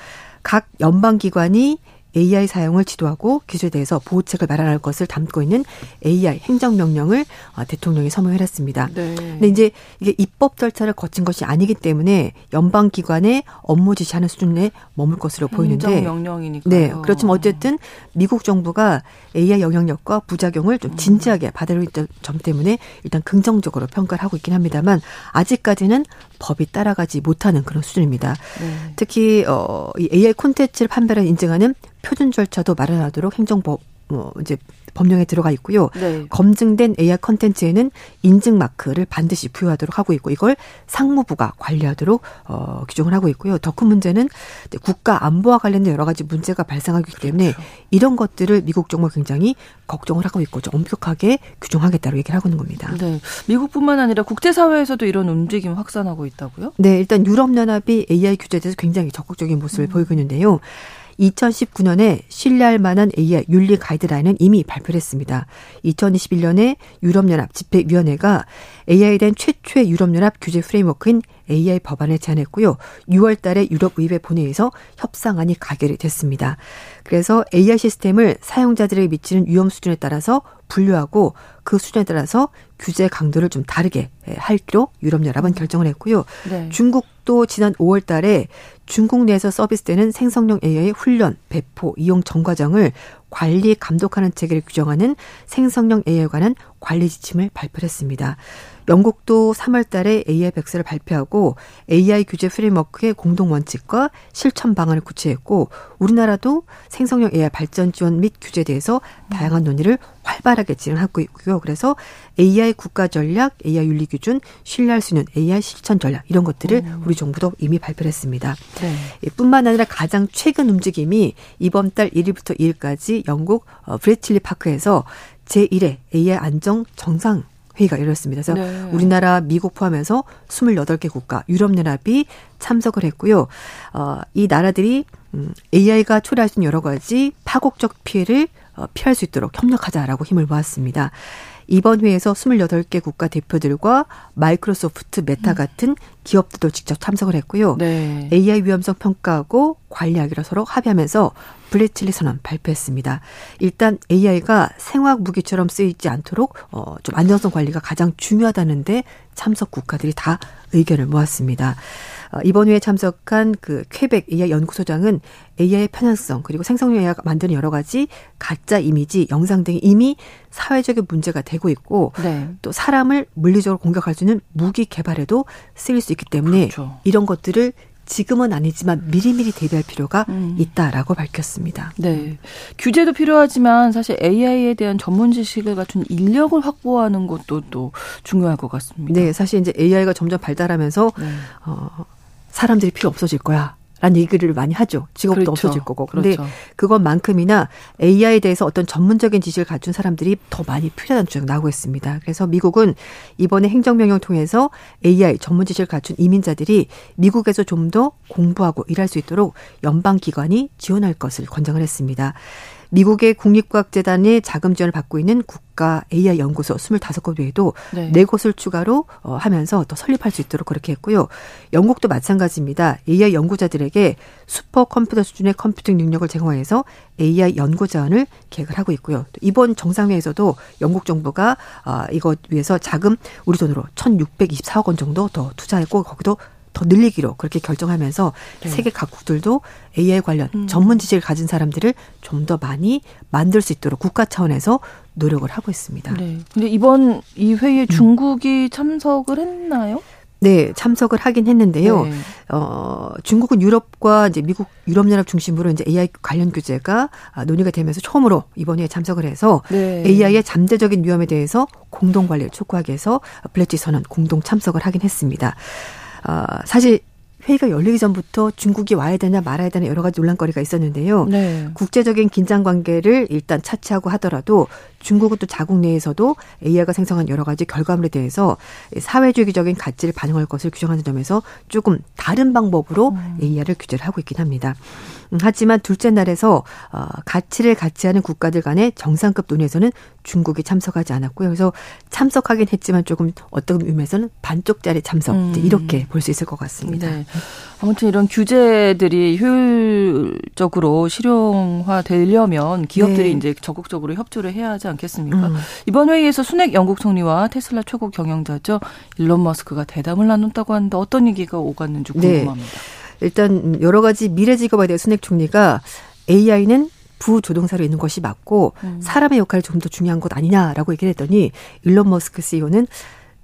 각 연방기관이 AI 사용을 지도하고 기술에 대해서 보호책을 마련할 것을 담고 있는 AI 행정명령을 어, 대통령이 서명했습니다. 네. 근데 이제 이게 입법 절차를 거친 것이 아니기 때문에 연방 기관의 업무 지시하는 수준에 머물 것으로 보이는데 행정명령이니까 네. 그렇지만 어쨌든 미국 정부가 AI 영향력과 부작용을 좀 진지하게 받아들이는 점 때문에 일단 긍정적으로 평가를 하고 있긴 합니다만 아직까지는 법이 따라가지 못하는 그런 수준입니다. 네. 특히 어, 이 AI 콘텐츠를 판별을 인증하는 표준 절차도 마련하도록 행정법 뭐 이제 법령에 들어가 있고요. 네. 검증된 AI 컨텐츠에는 인증 마크를 반드시 부여하도록 하고 있고 이걸 상무부가 관리하도록 어, 규정을 하고 있고요. 더 큰 문제는 국가 안보와 관련된 여러 가지 문제가 발생하기 때문에 그렇죠. 이런 것들을 미국 정부 굉장히 걱정을 하고 있고 좀 엄격하게 규정하겠다고 얘기를 하고 있는 겁니다. 네. 미국뿐만 아니라 국제사회에서도 이런 움직임 확산하고 있다고요? 네. 일단 유럽연합이 AI 규제에 대해서 굉장히 적극적인 모습을 음. 보이고 있는데요. 2019년에 신뢰할 만한 AI 윤리 가이드라인은 이미 발표를 했습니다. 2021년에 유럽연합 집회위원회가 AI에 대한 최초의 유럽연합 규제 프레임워크인 AI 법안을 제안했고요. 6월 달에 유럽의회 본회의에서 협상안이 가결이 됐습니다. 그래서 AI 시스템을 사용자들에게 미치는 위험 수준에 따라서 분류하고 그 수준에 따라서 규제 강도를 좀 다르게 할기로 유럽연합은 결정을 했고요. 네. 중국 도 지난 5월 달에 중국 내에서 서비스되는 생성형 AI 훈련, 배포, 이용 전 과정을 관리 감독하는 체계를 규정하는 생성형 AI에 관한 관리 지침을 발표했습니다. 영국도 3월 달에 AI 백서를 발표하고 AI 규제 프레임워크의 공동 원칙과 실천 방안을 구체화했고 우리나라도 생성형 AI 발전 지원 및 규제에 대해서 다양한 논의를 활발하게 진행하고 있고요. 그래서 AI 국가 전략, AI 윤리 기준, 신뢰할 수 있는 AI 실천 전략 이런 것들을 음. 우리 정부도 이미 발표했습니다. 네. 뿐만 아니라 가장 최근 움직임이 이번 달 1일부터 2일까지 영국 어, 브레틸리 파크에서 제1회 AI 안정 정상 회의가 열렸습니다. 그래서 네. 우리나라, 미국 포함해서 28개 국가, 유럽연합이 참석을 했고요. 어, 이 나라들이 음, AI가 초래할 수 있는 여러 가지 파국적 피해를 어, 피할 수 있도록 협력하자라고 힘을 모았습니다. 이번 회에서 28개 국가 대표들과 마이크로소프트, 메타 같은 기업들도 직접 참석을 했고요. 네. AI 위험성 평가하고 관리하기로 서로 합의하면서 블레츨리 선언 발표했습니다. 일단 AI가 생화학 무기처럼 쓰이지 않도록 어, 좀 안전성 관리가 가장 중요하다는데 참석 국가들이 다 의견을 모았습니다. 어, 이번 회에 참석한 그 퀘벡 AI 연구소장은 AI의 편향성 그리고 생성형 AI가 만드는 여러 가지 가짜 이미지, 영상 등이 이미 사회적인 문제가 되고 있고 네. 또 사람을 물리적으로 공격할 수 있는 무기 개발에도 쓰일 수 있기 때문에 그렇죠. 이런 것들을 지금은 아니지만 미리미리 대비할 필요가 음. 있다라고 밝혔습니다. 네. 규제도 필요하지만 사실 AI에 대한 전문 지식을 갖춘 인력을 확보하는 것도 또 중요할 것 같습니다. 네, 사실 이제 AI가 점점 발달하면서 네. 어 사람들이 필요 없어질 거야. 라는 얘기를 많이 하죠. 직업도 그렇죠. 없어질 거고. 근데 그렇죠. 그것만큼이나 AI에 대해서 어떤 전문적인 지식을 갖춘 사람들이 더 많이 필요하다는 주장이 나오고 있습니다. 그래서 미국은 이번에 행정명령 통해서 AI 전문 지식을 갖춘 이민자들이 미국에서 좀 더 공부하고 일할 수 있도록 연방기관이 지원할 것을 권장을 했습니다. 미국의 국립과학재단의 자금 지원을 받고 있는 국가 AI 연구소 25곳 외에도 네. 4곳을 추가로 어, 하면서 더 설립할 수 있도록 그렇게 했고요. 영국도 마찬가지입니다. AI 연구자들에게 슈퍼컴퓨터 수준의 컴퓨팅 능력을 제공해서 AI 연구 자원을 계획을 하고 있고요. 이번 정상회에서도 영국 정부가 어, 이것 위해서 자금 우리 돈으로 1,624억 원 정도 더 투자했고 거기도 더 늘리기로 그렇게 결정하면서 네. 세계 각국들도 AI 관련 음. 전문 지식을 가진 사람들을 좀 더 많이 만들 수 있도록 국가 차원에서 노력을 하고 있습니다. 네. 근데 이번 이 회의에 음. 중국이 음. 참석을 했나요? 네, 참석을 하긴 했는데요. 네. 어, 중국은 유럽과 이제 미국 유럽연합 중심으로 이제 AI 관련 규제가 아, 논의가 되면서 처음으로 이번 회에 참석을 해서 네. AI의 잠재적인 위험에 대해서 공동 관리를 촉구하기 위해서 블랙지 선언 공동 참석을 하긴 했습니다. 어, 사실 회의가 열리기 전부터 중국이 와야 되냐 말아야 되냐 여러 가지 논란거리가 있었는데요. 네. 국제적인 긴장 관계를 일단 차치하고 하더라도 중국은 또 자국 내에서도 AI가 생성한 여러 가지 결과물에 대해서 사회주의적인 가치를 반영할 것을 규정하는 점에서 조금 다른 방법으로 음. AI를 규제를 하고 있긴 합니다. 음, 하지만 둘째 날에서 어, 가치를 같이 하는 국가들 간의 정상급 논의에서는 중국이 참석하지 않았고요. 그래서 참석하긴 했지만 조금 어떤 의미에서는 반쪽짜리 참석 음. 이렇게 볼 수 있을 것 같습니다. 네. 아무튼 이런 규제들이 효율적으로 실용화되려면 기업들이 네. 이제 적극적으로 협조를 해야 하지 않겠습니까? 음. 이번 회의에서 순핵 영국 총리와 테슬라 최고 경영자죠 일론 머스크가 대담을 나눴다고 하는데 어떤 얘기가 오갔는지 네. 궁금합니다. 네. 일단 여러 가지 미래 직업에 대해 순핵 총리가 AI는 부조동사로 있는 것이 맞고 음. 사람의 역할이 좀 더 중요한 것 아니냐라고 얘기를 했더니 일론 머스크 CEO는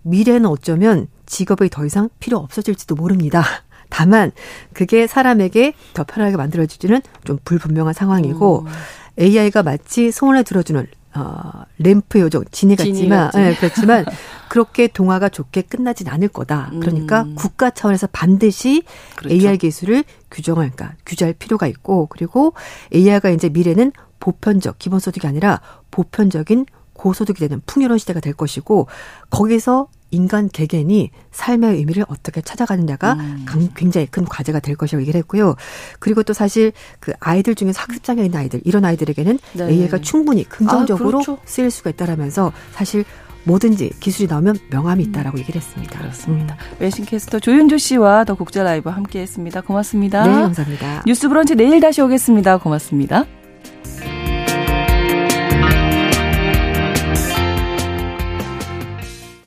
미래는 어쩌면 직업이 더 이상 필요 없어질지도 모릅니다. 다만 그게 사람에게 더 편하게 만들어지지는 좀 불분명한 상황이고 음. AI가 마치 소원을 들어주는 어, 램프 요정 지니 같지만 네, 그렇지만 그렇게 동화가 좋게 끝나진 않을 거다. 그러니까 음. 국가 차원에서 반드시 그렇죠. AI 기술을 규정할, 그러니까 규제할 필요가 있고 그리고 AI가 이제 미래는 보편적 기본소득이 아니라 보편적인 고소득이 되는 풍요로운 시대가 될 것이고 거기서 인간 개개인이 삶의 의미를 어떻게 찾아가느냐가 음. 굉장히 큰 과제가 될 것이라고 얘기를 했고요. 그리고 또 사실 그 아이들 중에서 학습장애 있는 아이들 이런 아이들에게는 네. AI가 충분히 긍정적으로 아, 그렇죠. 쓰일 수가 있다라면서 사실 뭐든지 기술이 나오면 명함이 있다라고 얘기를 했습니다. 그렇습니다. 음. 외신캐스터 조윤주 씨와 더 국제 라이브 함께했습니다. 고맙습니다. 네, 감사합니다. 뉴스 브런치 내일 다시 오겠습니다. 고맙습니다.